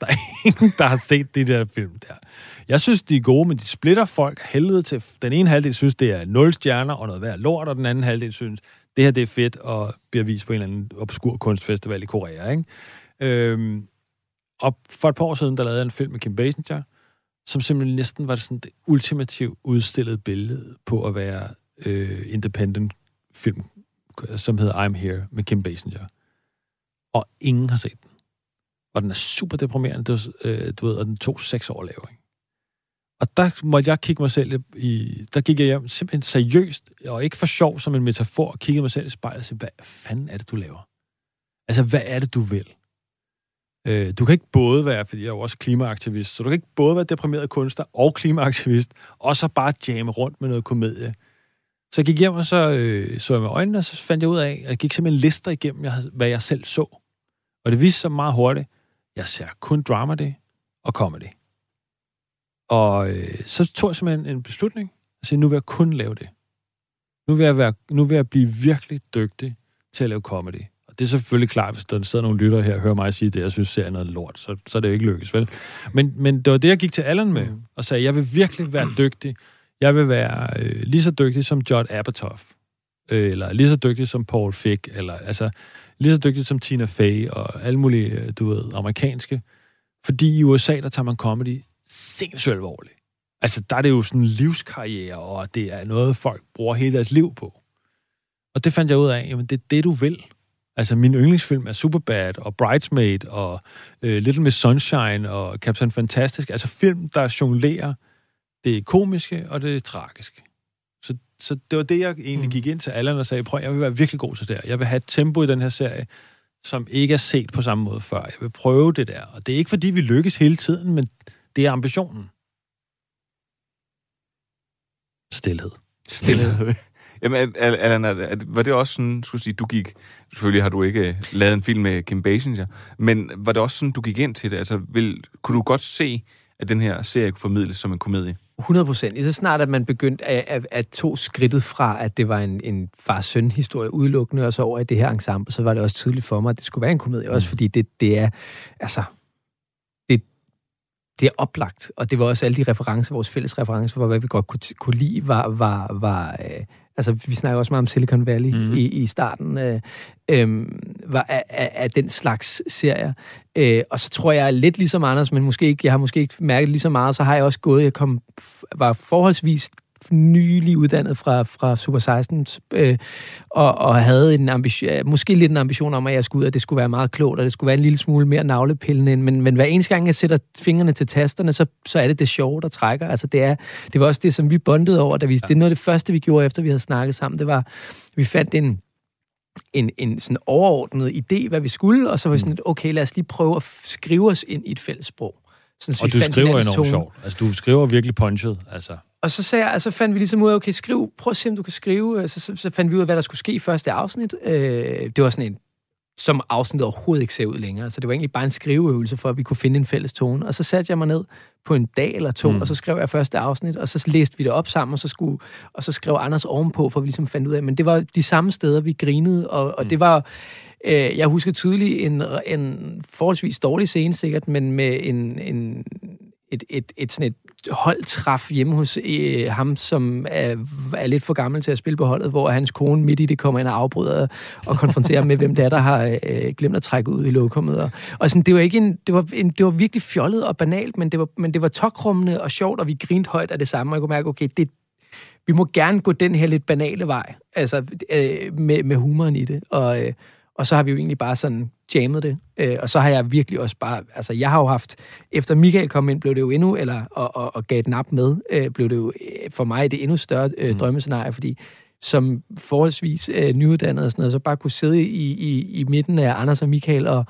Der er ingen, der har set de der film der. Jeg synes, de er gode, men de splitter folk helvede til. Den ene halvdel synes, det er nul stjerner og noget værd lort, og den anden halvdel synes, det her det er fedt og bliver vist på en eller anden obskur kunstfestival i Korea. Ikke? Øhm, og for et par år siden, der lavede jeg en film med Kim Basinger, som simpelthen næsten var det sådan det ultimativt udstillede billede på at være øh, independent film, som hedder I'm Here med Kim Basinger. Og ingen har set den. Og den er super deprimerende, du, øh, du ved, og den tog seks år at lave. Ikke? Og der måtte jeg kigge mig selv i... Der gik jeg hjem simpelthen seriøst, og ikke for sjov som en metafor, og kiggede mig selv i spejlet og sagde, hvad fanden er det, du laver? Altså, hvad er det, du vil? Øh, du kan ikke både være, fordi jeg er jo også klimaaktivist, så du kan ikke både være deprimeret kunstner og klimaaktivist, og så bare jamme rundt med noget komedie. Så jeg gik hjem, og så øh, så jeg med øjnene, og så fandt jeg ud af, at jeg gik simpelthen lister igennem, jeg, hvad jeg selv så. Og det viste sig meget hurtigt, jeg ser kun drama og comedy. Og øh, så tog jeg simpelthen en beslutning, og sagde, nu vil jeg kun lave det. Nu vil jeg, være, nu vil jeg blive virkelig dygtig til at lave comedy. Og det er selvfølgelig klart, hvis der sidder nogle lyttere her og hører mig sige det, jeg synes, ser noget lort, så, så er det jo ikke lykkes, vel? Men, men det var det, jeg gik til Allen med, mm. og sagde, jeg vil virkelig være dygtig. Jeg vil være øh, lige så dygtig som Judd Apatow, øh, eller lige så dygtig som Paul Fick, eller altså lige så dygtig som Tina Fey, og alle mulige, øh, du ved, amerikanske. Fordi i USA, der tager man comedy sindssygt alvorligt. Altså, der er det jo sådan en livskarriere, og det er noget, folk bruger hele deres liv på. Og det fandt jeg ud af, jamen det er det, du vil. Altså, min yndlingsfilm er Superbad, og Bridesmaid, og øh, Little Miss Sunshine, og Captain Fantastic. Altså film, der jonglerer det komiske og det tragiske. Så, det var det, jeg egentlig mm. gik ind til Allan og sagde, prøv, jeg vil være virkelig god til det her. Jeg vil have et tempo i den her serie, som ikke er set på samme måde før. Jeg vil prøve det der. Og det er ikke, fordi vi lykkes hele tiden, men det er ambitionen. Stilhed. Stilhed. Jamen, Allan, var det også sådan, skulle sige, du gik, selvfølgelig har du ikke øh, lavet en film med Kim Basinger, men var det også sådan, du gik ind til det? Altså, vil, kunne du godt se, at den her serie kunne formidles som en komedie? 100 procent. Så snart, at man begyndte at, at, at tog skridtet fra, at det var en, en far-søn-historie udelukkende, og så over i det her ensemble, så var det også tydeligt for mig, at det skulle være en komedie. Mm. Også fordi det, det er, altså, det, det er oplagt. Og det var også alle de referencer, vores fælles referencer for, hvad vi godt kunne, kunne lide, var, var, var øh, altså vi snakker også meget om Silicon Valley mm-hmm. i, i starten, øh, øh, var af, af, af den slags serier. Øh, og så tror jeg lidt ligesom Anders, men måske ikke, jeg har måske ikke mærket lige så meget, så har jeg også gået, jeg kom, var forholdsvis nylig uddannet fra, fra Super 16, øh, og, og havde en ambition, måske lidt en ambition om, at jeg skulle ud, at det skulle være meget klogt, og det skulle være en lille smule mere navlepillende, men, men hver eneste gang, jeg sætter fingrene til tasterne, så, så er det det sjove, der trækker. Altså, det, er, det var også det, som vi bondede over, da vi, ja. det er noget af det første, vi gjorde, efter vi havde snakket sammen, det var, vi fandt en, en, en sådan overordnet idé, hvad vi skulle, og så var vi sådan, mm. okay, lad os lige prøve at skrive os ind i et fælles sprog. Sådan, og du skriver enormt tone. sjovt. Altså, du skriver virkelig punchet, altså. Og så, sagde jeg, altså fandt vi ligesom ud af, okay, skriv, prøv at se, om du kan skrive. Så, så, så fandt vi ud af, hvad der skulle ske i første afsnit. Øh, det var sådan en, som afsnittet overhovedet ikke ser ud længere. Så det var egentlig bare en skriveøvelse, for at vi kunne finde en fælles tone. Og så satte jeg mig ned på en dag eller to, mm. og så skrev jeg første afsnit, og så læste vi det op sammen, og så, skulle, og så skrev Anders ovenpå, for vi ligesom fandt ud af, men det var de samme steder, vi grinede, og, og mm. det var, øh, jeg husker tydeligt en, en forholdsvis dårlig scene sikkert, men med en, en et, et, et, sådan et holdtræf hjemme hos øh, ham, som er, er lidt for gammel til at spille på holdet, hvor hans kone midt i det kommer ind og afbryder og konfronterer med, hvem det er, der har øh, glemt at trække ud i lokummet. Og, og sådan, det var ikke en, det var, en, det var virkelig fjollet og banalt, men det var, men det var tokrummende og sjovt, og vi grinte højt af det samme, og jeg kunne mærke, okay, det, vi må gerne gå den her lidt banale vej, altså øh, med, med humoren i det, og, øh, og så har vi jo egentlig bare sådan jammet det. Øh, og så har jeg virkelig også bare... Altså, jeg har jo haft... Efter Michael kom ind, blev det jo endnu... Eller, og, og, og gav den op med, øh, blev det jo øh, for mig det endnu større øh, drømmescenarie, fordi som forholdsvis øh, nyuddannet og sådan noget, så bare kunne sidde i, i, i midten af Anders og Michael og,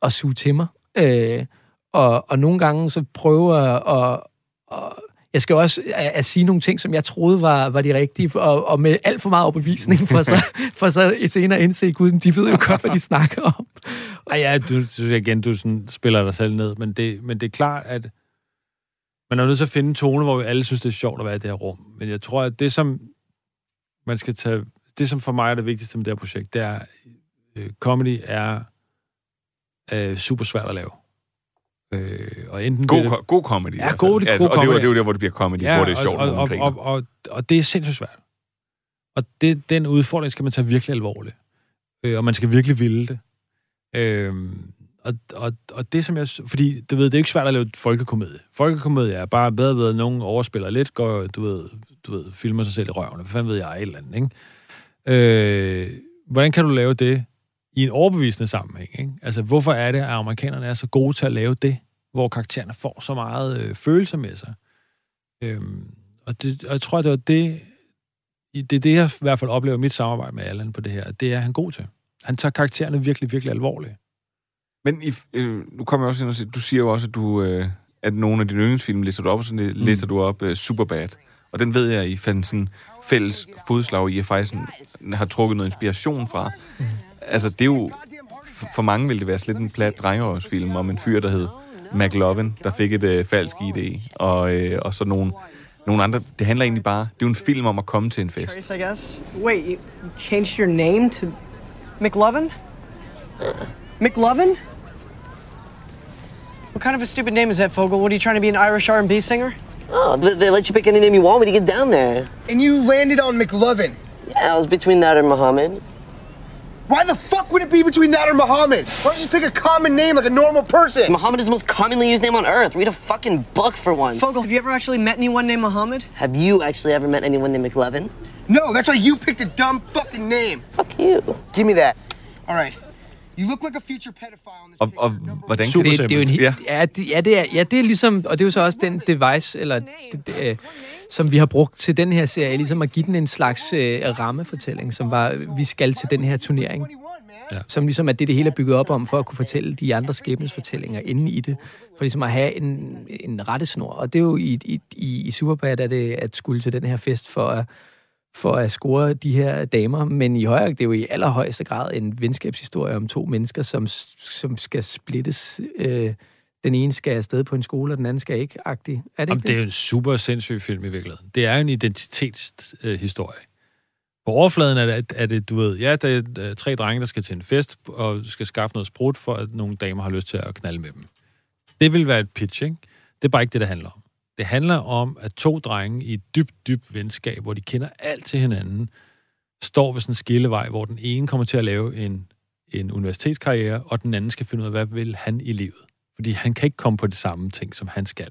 og suge til mig. Øh, og, og nogle gange så prøve at... Og, og, jeg skal også at, at sige nogle ting, som jeg troede var, var de rigtige, og, og med alt for meget overbevisning, for så, for så senere indse, gud, de ved jo godt, hvad de snakker om. Ej, ja, du, du igen, du sådan spiller dig selv ned, men det, men det er klart, at man er nødt til at finde en tone, hvor vi alle synes, det er sjovt at være i det her rum. Men jeg tror, at det, som man skal tage, det, som for mig er det vigtigste med det her projekt, det er, øh, comedy er øh, super svært at lave. Øh, og enten God, ko- god comedy. Ja, hvert god, fald. god altså, og det er, comedy. det er jo der, hvor det bliver comedy, ja, hvor det er sjovt, og, og, og, og, og, og det er sindssygt svært. Og det, den udfordring skal man tage virkelig alvorligt. Øh, og man skal virkelig ville det. Øh, og, og, og det som jeg... Fordi, du ved, det er ikke svært at lave folkekomedie. Folkekomedie er bare bedre ved, at nogen overspiller lidt, går, du ved, du ved, filmer sig selv i røven. Hvad fanden ved jeg, et eller andet, ikke? Øh, hvordan kan du lave det i en overbevisende sammenhæng, ikke? Altså, hvorfor er det, at amerikanerne er så gode til at lave det, hvor karaktererne får så meget øh, følelse med sig? Øhm, og, det, og jeg tror, det var det, det er det, jeg i hvert fald oplever mit samarbejde med Allan på det her. Det er han god til. Han tager karaktererne virkelig, virkelig alvorligt. Men i, øh, nu kommer jeg også ind og siger, du siger jo også, at du... Øh, at nogle af dine yndlingsfilm lister du op, og så mm. lister du op uh, Superbad. Og den ved jeg, I fandt sådan fælles fodslag i, at faktisk har trukket noget inspiration fra. Mm. Altså, det er jo... For mange vil det være slet en plat drengeårsfilm om en fyr, der hed McLovin, der fik et øh, falsk ID, og, øh, og så nogle, nogle andre. Det handler egentlig bare... Det er jo en film om at komme til en fest. Trace, I guess. Wait, you you changed your name to McLovin? McLovin? What kind of a stupid name is that, Fogel? What are you trying to be, an Irish R&B singer? Oh, they, they let you pick any name you want when you get down there. And you landed on McLovin. Yeah, I was between that and Muhammad. Why the fuck would it be between that or Muhammad? Why don't you just pick a common name like a normal person? Muhammad is the most commonly used name on earth. Read a fucking book for once. Fogel, have you ever actually met anyone named Muhammad? Have you actually ever met anyone named McLevin? No, that's why you picked a dumb fucking name. Fuck you. Give me that. All right. You look like a future pedophile in this Og, og hvordan Super kan det, det er jo en, Ja. ja. Ja, det, ja, det er, ja, det er ligesom, og det er jo så også den device, eller det, det, øh, som vi har brugt til den her serie, ligesom at give den en slags øh, rammefortælling, som var, vi skal til den her turnering. Ja. Som ligesom er det, det hele er bygget op om, for at kunne fortælle de andre skæbnesfortællinger inde i det. For ligesom at have en, en rettesnor. Og det er jo i, i, i, i Superbad, er det at skulle til den her fest for at, for at score de her damer, men i højere, det er jo i allerhøjeste grad en venskabshistorie om to mennesker, som, som skal splittes. Øh, den ene skal afsted på en skole, og den anden skal ikke, agtig. Er det Jamen, ikke det er jo en super sindssyg film i virkeligheden. Det er jo en identitetshistorie. Øh. På overfladen er det, er det, du ved, ja, der er øh, tre drenge, der skal til en fest, og skal skaffe noget sprut, for at nogle damer har lyst til at knalde med dem. Det vil være et pitch, ikke? Det er bare ikke det, det handler om. Det handler om, at to drenge i et dybt, dybt venskab, hvor de kender alt til hinanden, står ved sådan en skillevej, hvor den ene kommer til at lave en, en universitetskarriere, og den anden skal finde ud af, hvad vil han i livet. Fordi han kan ikke komme på de samme ting, som han skal.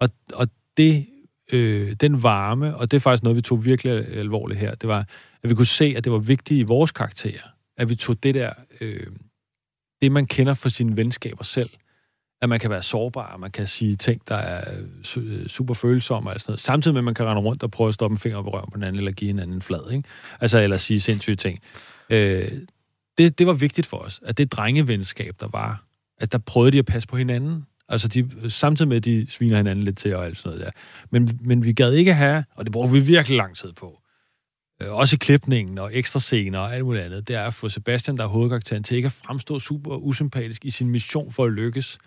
Og, og det, øh, den varme, og det er faktisk noget, vi tog virkelig alvorligt her, det var, at vi kunne se, at det var vigtigt i vores karakterer, at vi tog det der, øh, det man kender fra sine venskaber selv, at man kan være sårbar, man kan sige ting, der er su- super følsomme og sådan noget, samtidig med, at man kan rende rundt og prøve at stoppe en finger på røven på den anden, eller give hinanden en flad, ikke? Altså, eller sige sindssyge ting. Øh, det, det var vigtigt for os, at det drengevenskab, der var, at der prøvede de at passe på hinanden. Altså, de, samtidig med, at de sviner hinanden lidt til og alt sådan noget der. Men, men vi gad ikke have, og det brugte vi virkelig lang tid på, øh, også i klipningen og ekstra scener og alt muligt andet, det er at få Sebastian, der er hovedkarakteren, til ikke at fremstå super usympatisk i sin mission for at lykkes.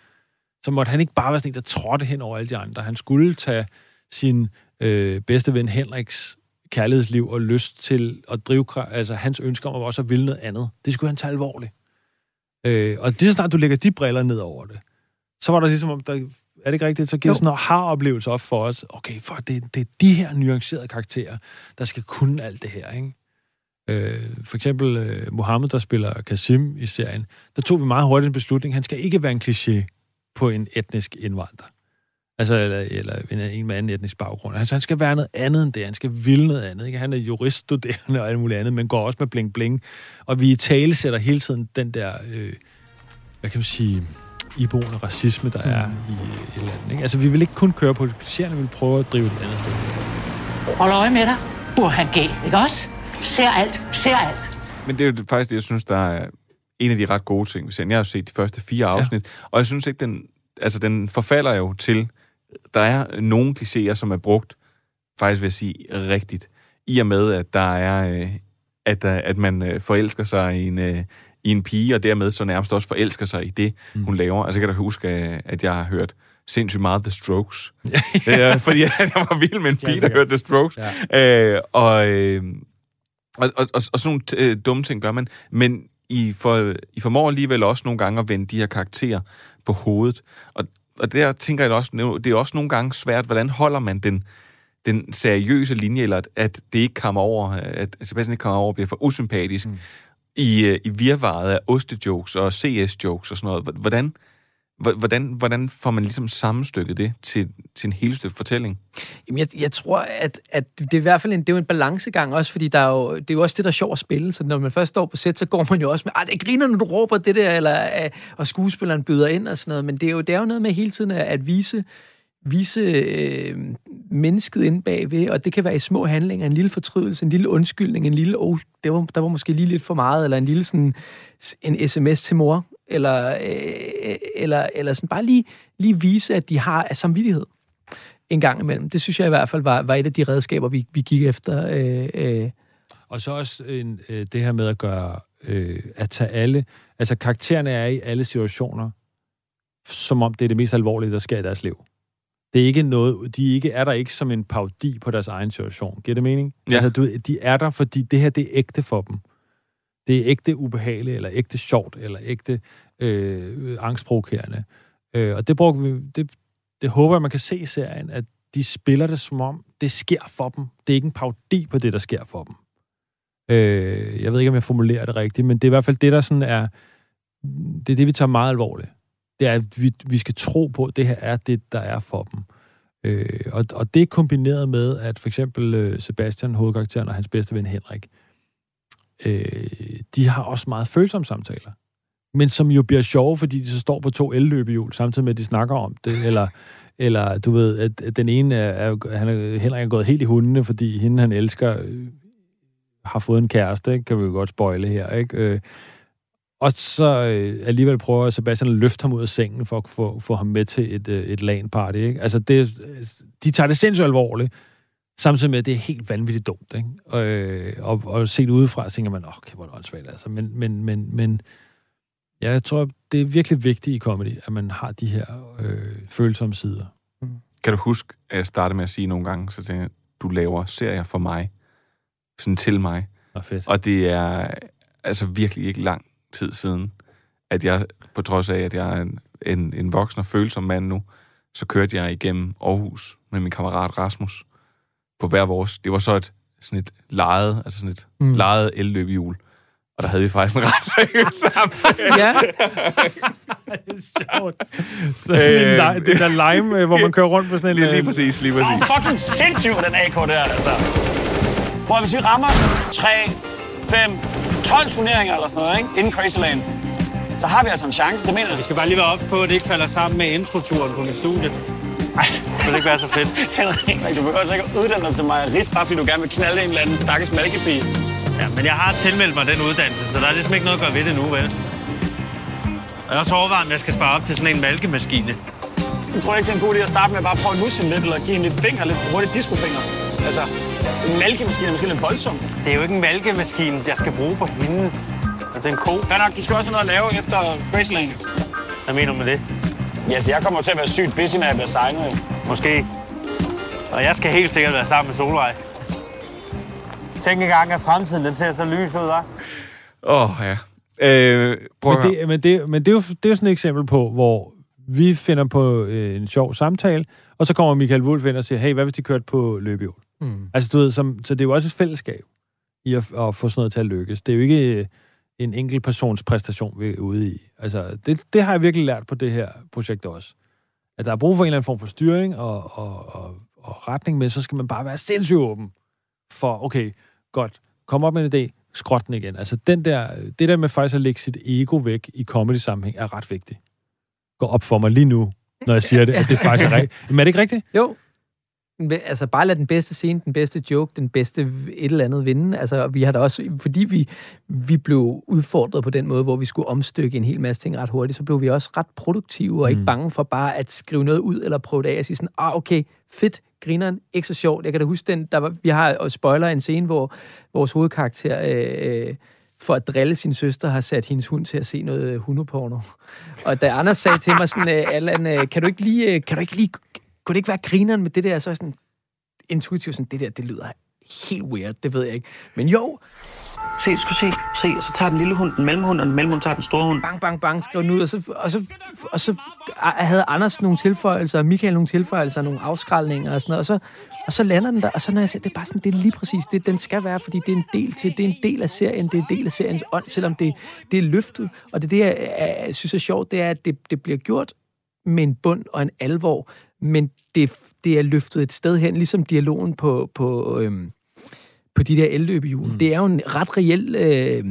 Så måtte han ikke bare være sådan en, der trådte hen over alle de andre. Han skulle tage sin øh, bedste ven Henriks kærlighedsliv og lyst til at drive, altså hans ønsker om at også at ville noget andet. Det skulle han tage alvorligt. Øh, og lige så snart du lægger de briller ned over det, så var der ligesom om, der, Er det ikke rigtigt? Så giver Jo. sådan noget har-oplevelse op for os. Okay, for det, det er de her nuancerede karakterer, der skal kunne alt det her, ikke? Øh, for eksempel øh, Mohammed, der spiller Kasim i serien, der tog vi meget hurtigt en beslutning. Han skal ikke være en kliché på en etnisk indvandrer. Altså, eller, eller en, en med anden etnisk baggrund. Altså, han skal være noget andet end det. Han skal ville noget andet. Ikke? Han er juriststuderende og alt muligt andet, men går også med bling-bling. Og vi i tale sætter hele tiden den der, øh, hvad kan man sige, iboende racisme, der er i, i landet. Ikke? Altså, vi vil ikke kun køre på klichéerne, vi vil prøve at drive det et andet sted. Hold øje med dig. Burhan G, ikke også? Ser alt, ser alt. Men det er jo faktisk det, jeg synes, der er en af de ret gode ting. ved serien. Jeg har jo set de første fire afsnit, ja. og jeg synes ikke, den, altså, den forfalder jo til, der er nogle klichéer, som er brugt, faktisk vil jeg sige, rigtigt. I og med, at der er, øh, at, der, at man øh, forelsker sig i en, øh, i en pige, og dermed så nærmest også forelsker sig i det, mm. hun laver. Altså, jeg kan da huske, øh, at jeg har hørt sindssygt meget The Strokes. øh, fordi jeg var vild med en pige, der hørte The Strokes. Ja. Øh, og, øh, og, og, og, og sådan nogle øh, dumme ting gør man. Men I, for, I formår alligevel også nogle gange at vende de her karakterer på hovedet. Og, og der tænker jeg også, det er også nogle gange svært, hvordan holder man den, den seriøse linje, eller at, at det ikke kommer over, at Sebastian ikke kommer over og bliver for usympatisk mm. i, øh, i virvaret af ostejokes og CS-jokes og sådan noget. Hvordan, hvordan, hvordan får man ligesom sammenstykket det til, til en hele stykke fortælling? Jamen, jeg, jeg tror, at, at det er i hvert fald en, det er jo en balancegang også, fordi der er jo, det er jo også det, der er sjovt at spille. Så når man først står på sæt, så går man jo også med, ah, det griner, når du råber det der, eller, ah, og skuespilleren byder ind og sådan noget. Men det er jo, det er jo noget med hele tiden at, at vise, vise øh, mennesket inde bagved, og det kan være i små handlinger, en lille fortrydelse, en lille undskyldning, en lille, oh, det var, der var måske lige lidt for meget, eller en lille sådan, en sms til mor, eller, øh, eller, eller sådan bare lige, lige vise, at de har af samvittighed en gang imellem. Det synes jeg i hvert fald var, var et af de redskaber, vi, vi gik efter. Øh, øh. Og så også en, øh, det her med at gøre, øh, at tage alle, altså karaktererne er i alle situationer, som om det er det mest alvorlige, der sker i deres liv. Det er ikke noget, de ikke, er der ikke som en parodi på deres egen situation. Giver det mening? Ja. Altså, du, de er der, fordi det her, det er ægte for dem. Det er ægte ubehageligt, eller ægte sjovt, eller ægte øh, angstprovokerende. Øh, og det, brugte vi, det, det håber jeg, man kan se i serien, at de spiller det som om, det sker for dem. Det er ikke en parodi på det, der sker for dem. Øh, jeg ved ikke, om jeg formulerer det rigtigt, men det er i hvert fald det, der sådan er... Det er det, vi tager meget alvorligt. Det er, at vi, vi skal tro på, at det her er det, der er for dem. Øh, og, og det er kombineret med, at for eksempel øh, Sebastian, hovedkarakteren, og hans bedste ven Henrik, øh, de har også meget følsomme samtaler. Men som jo bliver sjove, fordi de så står på to elløbehjul, samtidig med, at de snakker om det. Eller, eller du ved, at, at den ene er, er, han er, Henrik er gået helt i hundene, fordi hende, han elsker, øh, har fået en kæreste, ikke? kan vi jo godt spoile her. Ikke? Øh, og så øh, alligevel prøver Sebastian at løfte ham ud af sengen for at få, få ham med til et, øh, et LAN-party. Ikke? Altså, det, de tager det sindssygt alvorligt, samtidig med, at det er helt vanvittigt dumt. Ikke? Og, øh, og, og set udefra, tænker man, åh, okay, hvor er det åndssvagt, altså. Men, men, men, men ja, jeg tror, det er virkelig vigtigt i comedy, at man har de her øh, følsomme sider. Kan du huske, at jeg startede med at sige nogle gange, så tænkte jeg, du laver serier for mig, sådan til mig. Og, fedt. og det er altså virkelig ikke lang tid siden, at jeg, på trods af, at jeg er en, en, en voksen og følsom mand nu, så kørte jeg igennem Aarhus med min kammerat Rasmus på hver vores. Det var så et, sådan et lejet, altså sådan et Mm. lejet elløbehjul. Og der havde vi faktisk en ret seriøs samtale. Ja. det er sjovt. Så sådan en lime, det der lime, øh, hvor man kører rundt på sådan en... Lige, lige øh, præcis, lige Åh, præcis. fucking sindssygt for den AK der, altså. Prøv at hvis vi rammer 3, 5, 12 turneringer eller sådan noget, ikke? Inden Crazyland, så har vi altså en chance, det mener jeg. Vi skal bare lige være op på, at det ikke falder sammen med introturen på mit studie. Nej, det vil ikke være så fedt. Henrik, du behøver altså ikke at uddanne dig til mig ris, bare fordi du gerne vil knalde en eller anden stakkels mælkepige. Ja, men jeg har tilmeldt mig den uddannelse, så der er ligesom ikke noget at gøre ved det nu, vel? Jeg har også overvejet, om jeg skal spare op til sådan en malkemaskine. Jeg tror ikke, det er en god idé at starte med at bare prøve at nusse lidt, eller give hende lidt finger, lidt hurtigt discofinger. Altså, en mælkemaskine er måske lidt voldsom. Det er jo ikke en malkemaskine, jeg skal bruge på hende. Altså en ko. Ja nok, du skal også have noget at lave efter Crazyland. Hvad mener du med det? Ja, så jeg kommer til at være sygt busy, når jeg bliver signet. Måske. Og jeg skal helt sikkert være sammen med Solvej. Tænk engang, at fremtiden den ser så lys ud, hva'? Åh, oh, ja. Øh, prøv men, det, men, det, men det, er jo, det er jo sådan et eksempel på, hvor vi finder på øh, en sjov samtale, og så kommer Michael Wolf ind og siger, hey, hvad hvis de kørte på løbehjul? Mm. Altså, du ved, som, så det er jo også et fællesskab i at, at få sådan noget til at lykkes. Det er jo ikke øh, en enkelt persons præstation, vi er ude i. Altså, det, det har jeg virkelig lært på det her projekt også. At der er brug for en eller anden form for styring og, og, og, og retning, men så skal man bare være sindssygt åben for, okay, godt, kom op med en idé, skråt den igen. Altså, den der, det der med faktisk at lægge sit ego væk i comedy-sammenhæng er ret vigtigt. Går op for mig lige nu, når jeg siger det, at det faktisk er rigtigt. Men er det ikke rigtigt? Jo. Men, Altså, bare lad den bedste scene, den bedste joke, den bedste et eller andet vinde. Altså, vi har da også, fordi vi, vi blev udfordret på den måde, hvor vi skulle omstykke en hel masse ting ret hurtigt, så blev vi også ret produktive og ikke Mm. bange for bare at skrive noget ud eller prøve det af og sige sådan, ah, okay, fedt, grineren, ikke så sjovt. Jeg kan da huske den, der var, vi har og spoiler en scene, hvor vores hovedkarakter øh, for at drille sin søster, har sat hendes hund til at se noget hundeporno. Og da Anders sagde til mig sådan, øh, Allan, øh, kan du ikke lige, øh, kan du ikke lige, kunne det ikke være grineren med det der? Så er sådan, intuitivt sådan, det der, det lyder helt weird, det ved jeg ikke. Men jo, Se, skal se, se, og så tager den lille hund den mellemhund, og den mellemhund tager den store hund. bang, bang, bang, skrev den ud, og så, og så, og så havde Anders nogle tilføjelser, og Michael nogle tilføjelser, nogle afskraldninger og sådan noget, og så, og så lander den der, og så når jeg siger, det er bare sådan, det er lige præcis det, den skal være, fordi det er en del til, det er en del af serien, det er en del af seriens ånd, selvom det, det er løftet, og det er det, jeg, jeg synes er sjovt, det er, at det, det bliver gjort med en bund og en alvor, men det, det er løftet et sted hen, ligesom dialogen på, på, øhm, på de der elløbehjul. Mm. Det er jo en ret reel øh,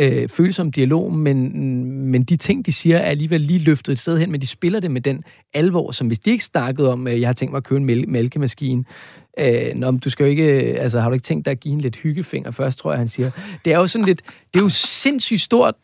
øh, følsom dialog, men, men de ting, de siger, er alligevel lige løftet et sted hen, men de spiller det med den alvor, som hvis de ikke snakkede om, øh, jeg har tænkt mig at købe en mæl- mælkemaskine, Øh, nå, du skal jo ikke, altså har du ikke tænkt dig at give en lidt hyggefinger først, tror jeg, han siger. Det er jo sådan lidt, det er jo sindssygt stort,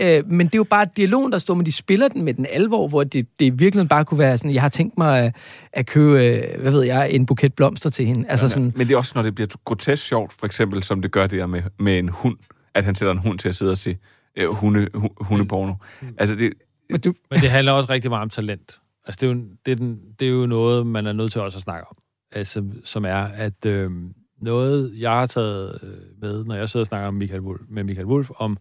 øh, men det er jo bare dialogen, der står, men de spiller den med den alvor, hvor det, det virkelig bare kunne være sådan, jeg har tænkt mig at, at købe, øh, hvad ved jeg, en buket blomster til hende. Altså sådan, Men det er også, når det bliver grotesk sjovt, for eksempel, som det gør det der med, med en hund, at han sætter en hund til at sidde og se øh, hunde, hu, hundeporno. Altså, det, men, du, Men det handler også rigtig meget om talent. Altså, det er jo, det er den, det er jo noget, man er nødt til også at snakke om. Altså, som er, at øh, noget, jeg har taget øh, med, når jeg sidder og snakker om Michael Wolf, med Michael Wolf, om,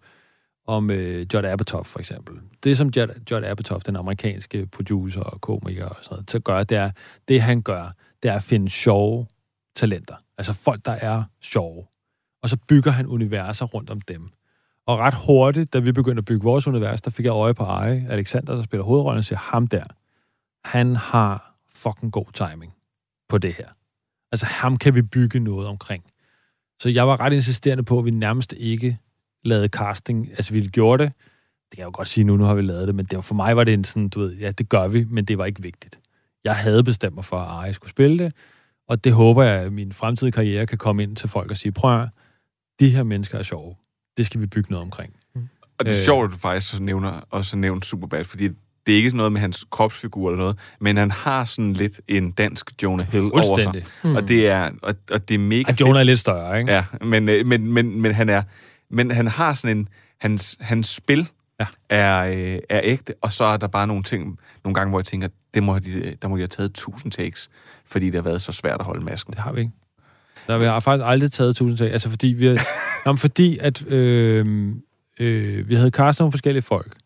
om øh, Judd Apatow for eksempel. Det, som Judd, Judd Apatow, den amerikanske producer og komiker og sådan noget, så gør, det er, det han gør, det er at finde sjove talenter. Altså folk, der er sjove. Og så bygger han universer rundt om dem. Og ret hurtigt, da vi begyndte at bygge vores univers, der fik jeg øje på Eje, Alexander, der spiller hovedrollen, og siger, ham der, han har fucking god timing på det her. Altså, ham kan vi bygge noget omkring. Så jeg var ret insisterende på, at vi nærmest ikke lavede casting. Altså, vi gjorde det. Det kan jeg jo godt sige nu, nu har vi lavet det, men det var, for mig var det en sådan, du ved, ja, det gør vi, men det var ikke vigtigt. Jeg havde bestemt mig for, at Ari skulle spille det, og det håber jeg, at min fremtidige karriere kan komme ind til folk og sige, prøv at de her mennesker er sjove. Det skal vi bygge noget omkring. Og det er Øh. sjovt, at du faktisk også nævner, også nævner Superbad, fordi det er ikke sådan noget med hans kropsfigur eller noget, men han har sådan lidt en dansk Jonah Hill over sig. Mm. Og Mm. det er, og, og det er mega Og Jonah er lidt større, ikke? Ja, men, øh, men, men, men han er, men han har sådan en, hans, hans spil ja. er, øh, er ægte, og så er der bare nogle ting, nogle gange, hvor jeg tænker, det må de, der må de have taget tusind takes, fordi det har været så svært at holde masken. Det har vi ikke. Der, vi har faktisk aldrig taget tusind til. Altså fordi vi har, Nå, men fordi at øh, øh, vi havde castet nogle forskellige folk.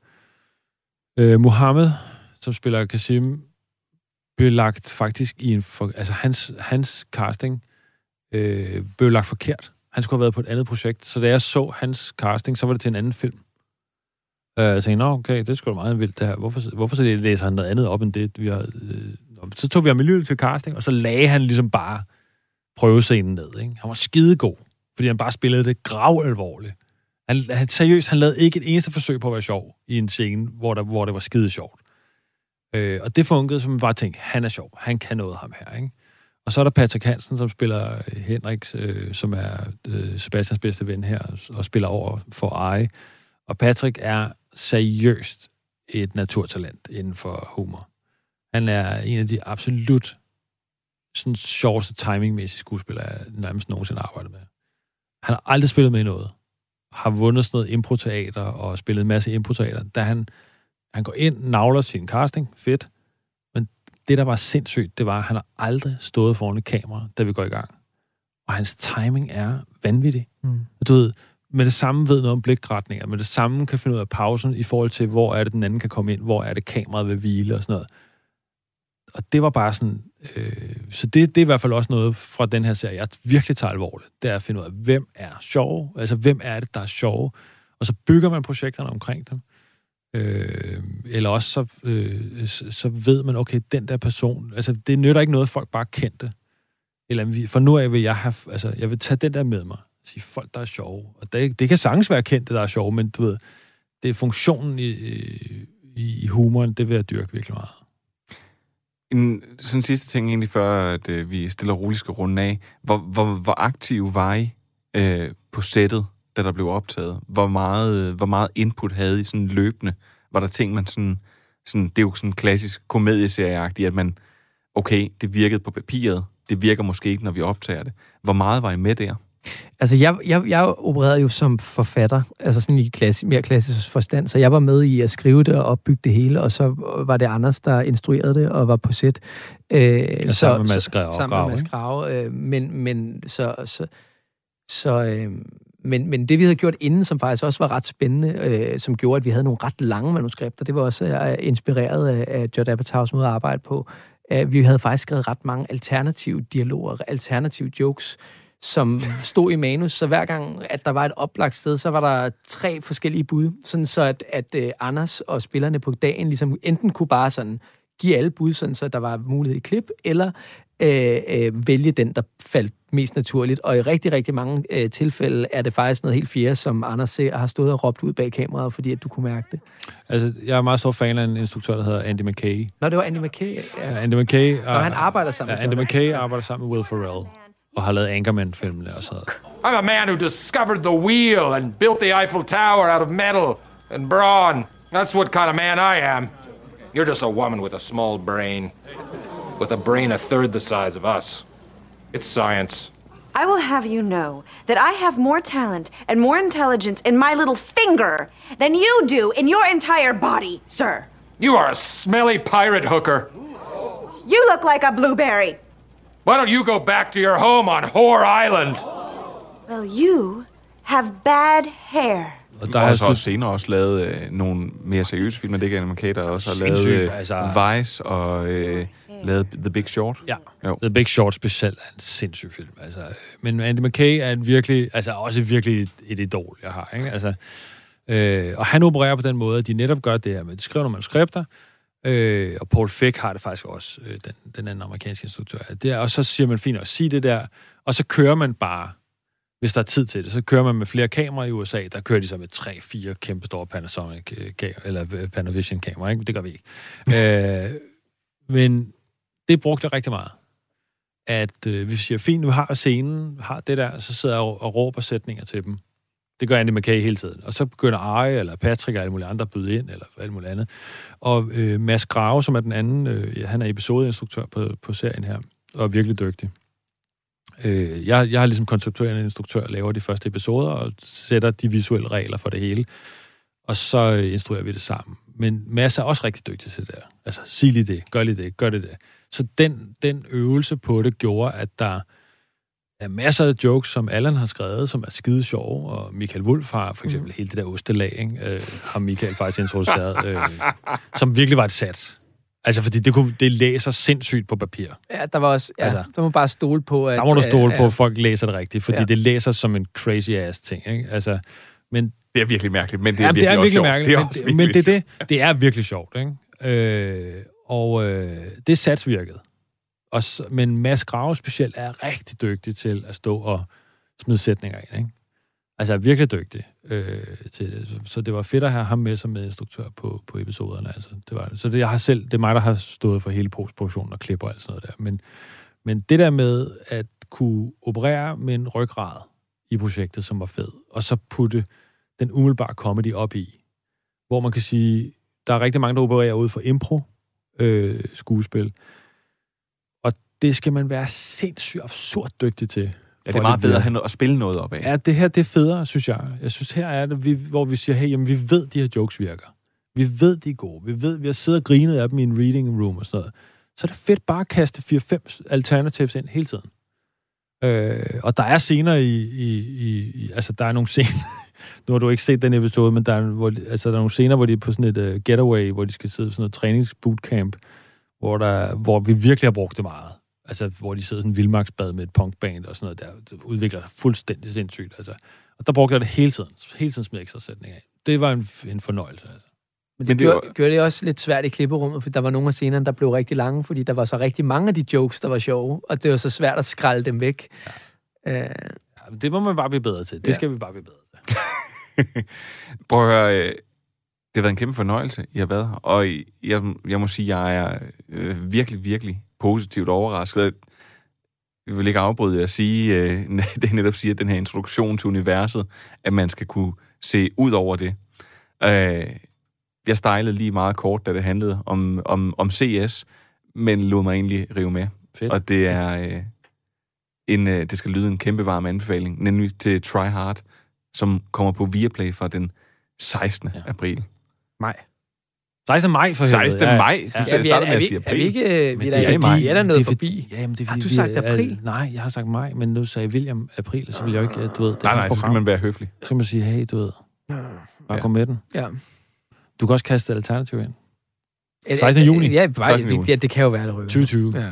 Øh, Mohammed, som spiller Kasim, blev lagt faktisk i en... For, altså hans, hans casting øh, blev lagt forkert. Han skulle have været på et andet projekt. Så da jeg så hans casting, så var det til en anden film. Øh, jeg tænkte, Nå, okay, det skulle da meget vildt det her. Hvorfor, hvorfor så læser han noget andet op end det, vi har... Øh, så tog vi ham i til casting, og så lagde han ligesom bare prøvescenen ned. Ikke? Han var skidegod, fordi han bare spillede det grav alvorligt. Han, han, seriøst, han lavede ikke et eneste forsøg på at være sjov i en scene, hvor, der, hvor det var skide sjovt. Øh, og det fungerede, som man bare tænkte, han er sjov, han kan noget ham her. Ikke? Og så er der Patrick Hansen, som spiller øh, Henrik, øh, som er øh, Sebastians bedste ven her, og spiller over for Eje. Og Patrick er seriøst et naturtalent inden for humor. Han er en af de absolut sådan sjoveste timingmæssige skuespillere, jeg nærmest nogensinde har arbejdet med. Han har aldrig spillet med i noget. Har vundet sådan noget improteater og spillet en masse improteater. Da han, han går ind, navler sin casting, fedt. Det, der var sindssygt, det var, at han har aldrig stået foran et kamera, da vi går i gang. Og hans timing er vanvittig. Mm. Du ved, med det samme ved noget om blikretninger, med det samme kan finde ud af pausen i forhold til, hvor er det, den anden kan komme ind, hvor er det, kameraet vil hvile og sådan noget. Og det var bare sådan... Øh, så det, det er i hvert fald også noget fra den her serie, jeg virkelig tager alvorligt. Det er at finde ud af, hvem er sjov, altså hvem er det, der er sjov, og så bygger man projekterne omkring dem. Øh, eller også så, øh, så, så ved man, okay, den der person, altså det nytter ikke noget, at folk bare kendte. Eller vi- for nu af vil jeg have, altså jeg vil tage den der med mig. Sige folk, der er sjove. Og det, det kan sagtens være kendte, der er sjove, men du ved, det er funktionen i, i, i humoren, det vil jeg dyrke virkelig meget. En sådan sidste ting egentlig, før at, øh, vi stiller roligt skal runde af. Hvor, hvor, hvor aktiv var I øh, på sættet, da der blev optaget? Hvor meget, hvor meget input havde I sådan løbende? Var der ting, man sådan... sådan det er jo sådan klassisk komedieserieagtigt, at man... Okay, det virkede på papiret. Det virker måske ikke, når vi optager det. Hvor meget var I med der? Altså, jeg, jeg, jeg opererede jo som forfatter, altså sådan i klassi, mere klassisk forstand, så jeg var med i at skrive det og opbygge det hele, og så var det Anders, der instruerede det og var på sæt. Øh, sammen med Mads Grave- Sammen med Mads? Grave. Øh, men, men, så, så, så, øh, men, men det, vi havde gjort inden, som faktisk også var ret spændende, øh, som gjorde, at vi havde nogle ret lange manuskripter, det var også øh, inspireret af, af Judd Apatows måde at arbejde på. Øh, vi havde faktisk skrevet ret mange alternative dialoger, alternative jokes, som stod i manus, så hver gang, at der var et oplagt sted, så var der tre forskellige bud, sådan så at, at uh, Anders og spillerne på dagen ligesom enten kunne bare sådan give alle bud, sådan så der var mulighed i klip, eller øh, øh, vælge den, der faldt mest naturligt. Og i rigtig, rigtig mange øh, tilfælde er det faktisk noget helt fjerde, som Anders ser, har stået og råbt ud bag kameraet, fordi at du kunne mærke det. Altså, jeg er meget stor fan af en instruktør, der hedder Andy McKay. Nå, det var Andy McKay. Ja. Ja, Andy McKay... Nå, han arbejder sammen ja, med Andy. McKay arbejder sammen med Will Ferrell, og har lavet Anchorman-filmene og sådan. I'm a man who discovered the wheel and built the Eiffel Tower out of metal and brawn. That's what kind of man I am. You're just a woman with a small brain. With a brain a third the size of us. It's science. I will have you know that I have more talent and more intelligence in my little finger than you do in your entire body, sir. You are a smelly pirate hooker. You look like a blueberry. Why don't you go back to your home on Whore Island? Well, you have bad hair. Og der der er har også, stu- også senere også lavet øh, nogle mere seriøse film, og det kan Andy McKay, der også har lavet øh, altså. Vice og øh, lavet The Big Short. Ja, Jo. The Big Short specielt er en sindssyg film. Altså, men Andy McKay er en virkelig, altså også virkelig et idol, jeg har. Ikke? Altså, øh, og han opererer på den måde, at de netop gør det her med, at de skriver nogle manuskripter, øh, og Paul Feck har det faktisk også, øh, den, den anden amerikanske instruktør. Det er, og så siger man fint at sige det der, og så kører man bare, hvis der er tid til det, så kører man med flere kameraer i USA, der kører de så med tre, fire kæmpe store Panasonic, øh, eller øh, Panavision kameraer, ikke? Det gør vi ikke. øh, men det brugte jeg rigtig meget. At øh, vi siger, fint, nu har scenen, har det der, så sidder jeg og, og råber sætninger til dem. Det gør Andy McKay hele tiden. Og så begynder Arje, eller Patrick og alle mulige andre at byde ind, eller alt muligt andet. Og øh, Mads Grave, som er den anden, øh, ja, han er episodeinstruktør på, på serien her, og er virkelig dygtig. Øh, jeg, jeg har ligesom konceptuerende instruktør, laver de første episoder, og sætter de visuelle regler for det hele. Og så øh, instruerer vi det sammen. Men Mads er også rigtig dygtig til det der. Altså, sig lige det, gør lige det, gør det det. Så den, den øvelse på det gjorde, at der er masser af jokes, som Allan har skrevet, som er skide sjove, og Michael Wolf har for eksempel mm. hele det der ostelag, ikke? Øh, har Michael faktisk introduceret, øh, som virkelig var et sat. Altså, fordi det, kunne, det læser sindssygt på papir. Ja, der var også, ja, Altså. der må bare stole på, at... Der må du stole øh, på, ja. at folk læser det rigtigt, fordi Ja. ja. det læser som en crazy ass ting, ikke? Altså, men Det er virkelig mærkeligt, men det er Jamen, virkelig det er også virkelig sjovt. mærkeligt, Det er men, også det, men virkelig det, er det, det er virkelig sjovt, ikke? Øh, og øh, det sats virkede. Og, men Mads Grave specielt er rigtig dygtig til at stå og smide sætninger ind, ikke? Altså er virkelig dygtig øh, til det. Så, så det var fedt at have ham med som medinstruktør på, på episoderne. Altså, det var. Så det, jeg har selv, det er mig, der har stået for hele postproduktionen og klipper og alt sådan noget der. Men, men det der med at kunne operere med en ryggrad i projektet, som var fed, og så putte den umiddelbare comedy op i, hvor man kan sige, der er rigtig mange, der opererer ud for impro øh, skuespil, og det skal man være sindssygt absurd dygtig til. Ja, det er meget bedre at spille noget op af. Ja, det her, det er federe, synes jeg. Jeg synes, her er det, vi, hvor vi siger, hey, jamen, vi ved, de her jokes virker. Vi ved, de er gode. Vi ved, vi har siddet og grinet af dem i en reading room og sådan noget. Så er det fedt bare at kaste 4-5 alternatives ind hele tiden. Øh, og der er scener i, i, i, i... Altså, der er nogle scener... nu har du ikke set den episode, men der er, hvor, altså, der er nogle scener, hvor de er på sådan et uh, getaway, hvor de skal sidde i sådan noget træningsbootcamp, hvor, der, hvor vi virkelig har brugt det meget. Altså, hvor de sidder i sådan en vildmarksbad med et punkband og sådan noget der. Det udvikler sig fuldstændig sindssygt. Altså. Og der brugte jeg det hele tiden. Hele tiden smed ekstra sætning af. Det var en, en fornøjelse. Altså. Men det, Men det gjorde, var- gjorde det også lidt svært i klipperummet, for der var nogle af scenerne, der blev rigtig lange, fordi der var så rigtig mange af de jokes, der var sjove, og det var så svært at skralde dem væk. Ja. Øh, Ja, det må man bare blive bedre til. Det Ja. skal vi bare blive bedre Prøv at høre, øh, det har været en kæmpe fornøjelse, I har været her. Og jeg, jeg må sige, jeg er øh, virkelig, virkelig positivt overrasket. Jeg vil ikke afbryde jer at sige, øh, det er netop siger, den her introduktion til universet, at man skal kunne se ud over det. Øh, jeg stejlede lige meget kort, da det handlede om, om, om CS, men lod mig egentlig rive med. Fedt. Og det er øh, en, øh, det skal lyde en kæmpe varm anbefaling, nemlig til Try Hard, som kommer på Viaplay fra den 16. Ja. april. Maj. 16. maj for helvede. 16. maj? Du sagde, startede med at sige er vi april. ikke... Men Vi det er, er vi er der Det noget er forbi. Ja, men det er Har du sagt er- april? nej, jeg har sagt maj, men nu sagde William april, så vil jeg jo ikke, du ved... det er Nej, nej, så skal man være høflig. Så skal man sige, hey, du ved, bare Ja. gå med den. Ja. Du kan også kaste et alternativ ind. Øh, 16. juni. Ja, bare, 16. juni. ja, det kan jo være allerede. 2020. Ja.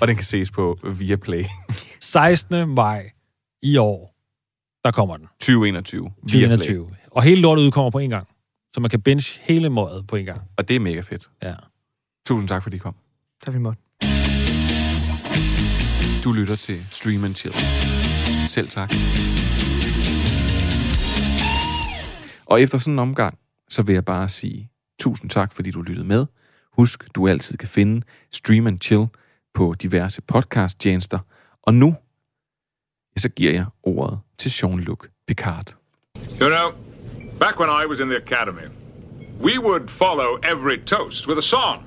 Og den kan ses på Viaplay 16. maj i år, der kommer den. 2021. Viaplay. 2021. Og hele lortet udkommer på en gang. Så man kan binge hele måret på en gang. Og det er mega fedt. Ja. Tusind tak, fordi I kom. Tak vi måtte. Du lytter til Stream and Chill. Selv tak. Og efter sådan en omgang, så vil jeg bare sige tusind tak, fordi du lyttede med. Husk, du altid kan finde Stream and Chill på diverse podcast-tjenester. Og nu, ja, så giver jeg ordet til Jean-Luc Picard. You know, back when I was in the academy, we would follow every toast with a song.